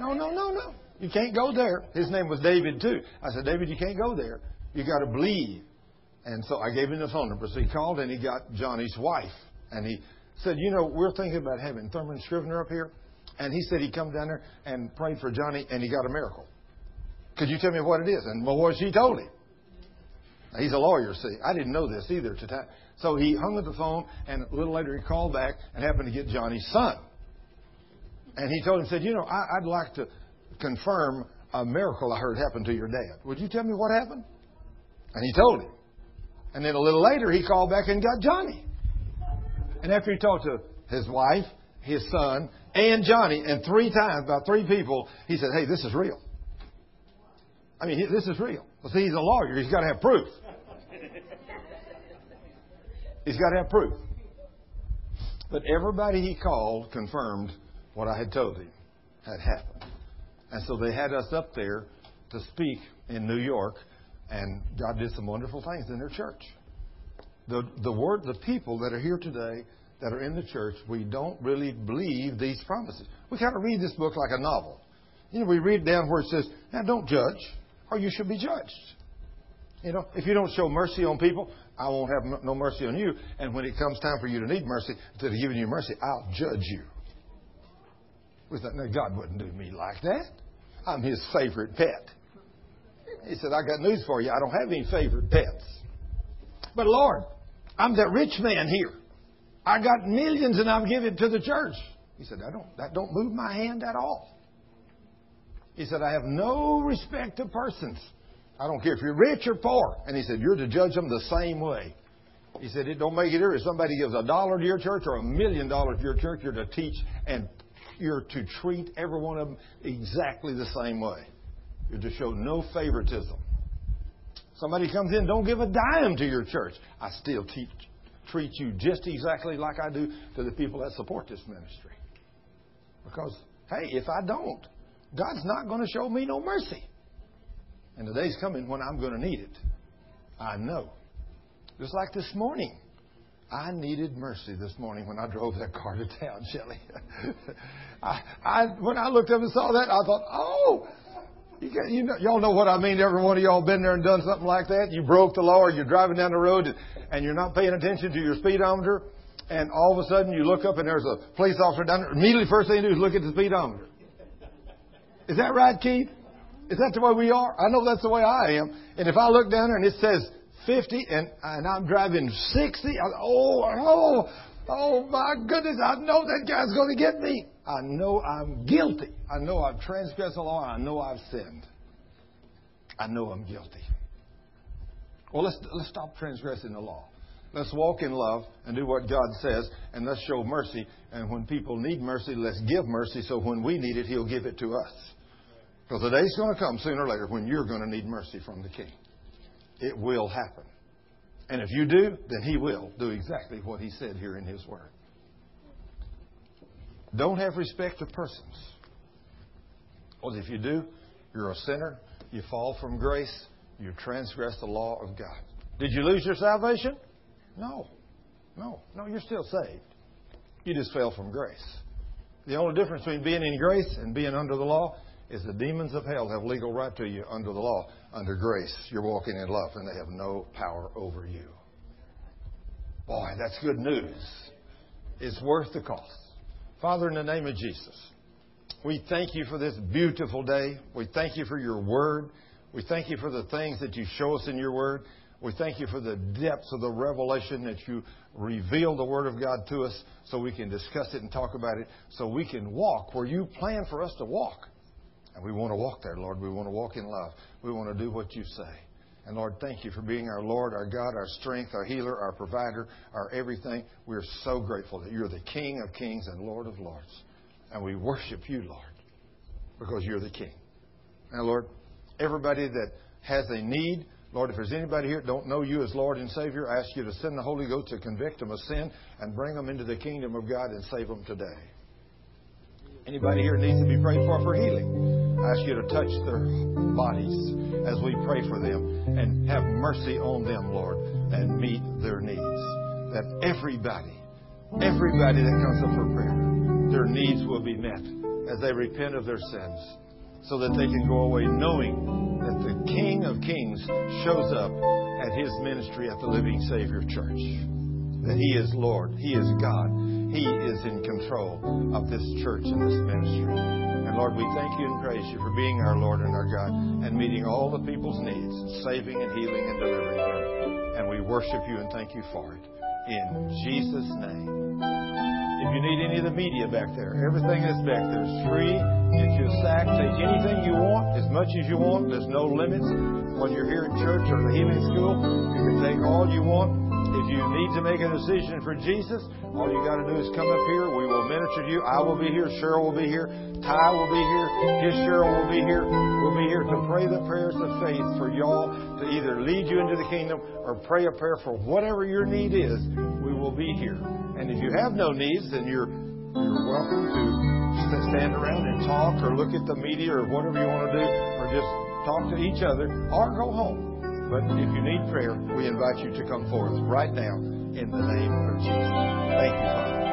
B: No, no, no, no. You can't go there. His name was David, too. I said, David, you can't go there. You got to believe. And so I gave him the phone number. So he called and he got Johnny's wife. And he said, You know, we're thinking about having Thurman Scrivner up here. And he said he'd come down there and prayed for Johnny and he got a miracle. Could you tell me what it is? And well, what she told him. He's a lawyer, see. I didn't know this either. To time. So he hung up the phone, and a little later he called back and happened to get Johnny's son. And he told him, said, You know, I, I'd like to confirm a miracle I heard happened to your dad. Would you tell me what happened? And he told him. And then a little later, he called back and got Johnny. And after he talked to his wife, his son, and Johnny, and three times, about three people, he said, Hey, this is real. I mean, this is real. Well, see, he's a lawyer. He's got to have proof. He's got to have proof. But everybody he called confirmed what I had told him had happened. And so they had us up there to speak in New York and God did some wonderful things in their church. The, the word, the people that are here today that are in the church, we don't really believe these promises. We kind of read this book like a novel. You know, we read down where it says, now don't judge. or you should be judged. You know, if you don't show mercy on people, I won't have no mercy on you. And when it comes time for you to need mercy, instead of giving you mercy, I'll judge you. We thought, no, God wouldn't do me like that. I'm His favorite pet. He said, I got news for you. I don't have any favorite pets. But Lord, I'm that rich man here. I got millions and I'm giving to the church. He said, I don't, that don't move my hand at all. He said, I have no respect to persons. I don't care if you're rich or poor. And he said, you're to judge them the same way. He said, it don't make it difference. If somebody gives a dollar to your church or a million dollars to your church, you're to teach and you're to treat every one of them exactly the same way. You're to show no favoritism. Somebody comes in, don't give a dime to your church. I still teach, treat you just exactly like I do to the people that support this ministry. Because, hey, if I don't, God's not going to show me no mercy. And the day's coming when I'm going to need it. I know. Just like this morning. I needed mercy this morning when I drove that car to town, Shelley. I, I, when I looked up and saw that, I thought, oh, you, you know, y'all know what I mean. Every one of y'all been there and done something like that. You broke the law, or you're driving down the road and, and you're not paying attention to your speedometer, and all of a sudden you look up and there's a police officer down there. Immediately, first thing you do is look at the speedometer. Is that right, Keith? Is that the way we are? I know that's the way I am. And if I look down there and it says 50 and, and I'm driving 60, I, oh, oh, oh my goodness, I know that guy's going to get me. I know I'm guilty. I know I've transgressed the law. I know I've sinned. I know I'm guilty. Well, let's, let's stop transgressing the law. Let's walk in love and do what God says, and let's show mercy. And when people need mercy, let's give mercy so when we need it, He'll give it to us. Because the day's going to come sooner or later when you're going to need mercy from the King. It will happen. And if you do, then He will do exactly what He said here in His Word. Don't have respect of persons. Because if you do, you're a sinner. You fall from grace. You transgress the law of God. Did you lose your salvation? No. No. No, you're still saved. You just fell from grace. The only difference between being in grace and being under the law is the demons of hell have legal right to you under the law. Under grace, you're walking in love, and they have no power over you. Boy, that's good news. It's worth the cost. Father, in the name of Jesus, we thank you for this beautiful day. We thank you for your word. We thank you for the things that you show us in your word. We thank you for the depths of the revelation that you reveal the Word of God to us so we can discuss it and talk about it, so we can walk where you plan for us to walk. And we want to walk there, Lord. We want to walk in love. We want to do what you say. And Lord, thank you for being our Lord, our God, our strength, our healer, our provider, our everything. We're so grateful that you're the King of kings and Lord of lords. And we worship you, Lord, because you're the King. Now, Lord, everybody that has a need, Lord, if there's anybody here that don't know you as Lord and Savior, I ask you to send the Holy Ghost to convict them of sin and bring them into the kingdom of God and save them today. Anybody here needs to be prayed for for healing, I ask you to touch their bodies as we pray for them and have mercy on them, Lord, and meet their needs. That everybody, everybody that comes up for prayer, their needs will be met as they repent of their sins so that they can go away knowing that the King of Kings shows up at his ministry at the Living Savior Church. That he is Lord, he is God, he is in control of this church and this ministry. And Lord, we thank you and praise you for being our Lord and our God and meeting all the people's needs, and saving and healing and delivering them. And we worship you and thank you for it. In Jesus' name. If you need any of the media back there, everything that's back there is free. Get you a sack. Take anything you want, as much as you want. There's no limits. When you're here at church or the healing school, you can take all you want. If you need to make a decision for Jesus, all you got to do is come up here. We will minister to you. I will be here. Cheryl will be here. Ty will be here. His Cheryl will be here. We'll be here to pray the prayers of faith for y'all to either lead you into the kingdom or pray a prayer for whatever your need is. We will be here. And if you have no needs, then you're you're welcome to stand around and talk or look at the media or whatever you want to do, or just talk to each other or go home. But if you need prayer, we invite you to come forth right now in the name of Jesus. Thank you, Father.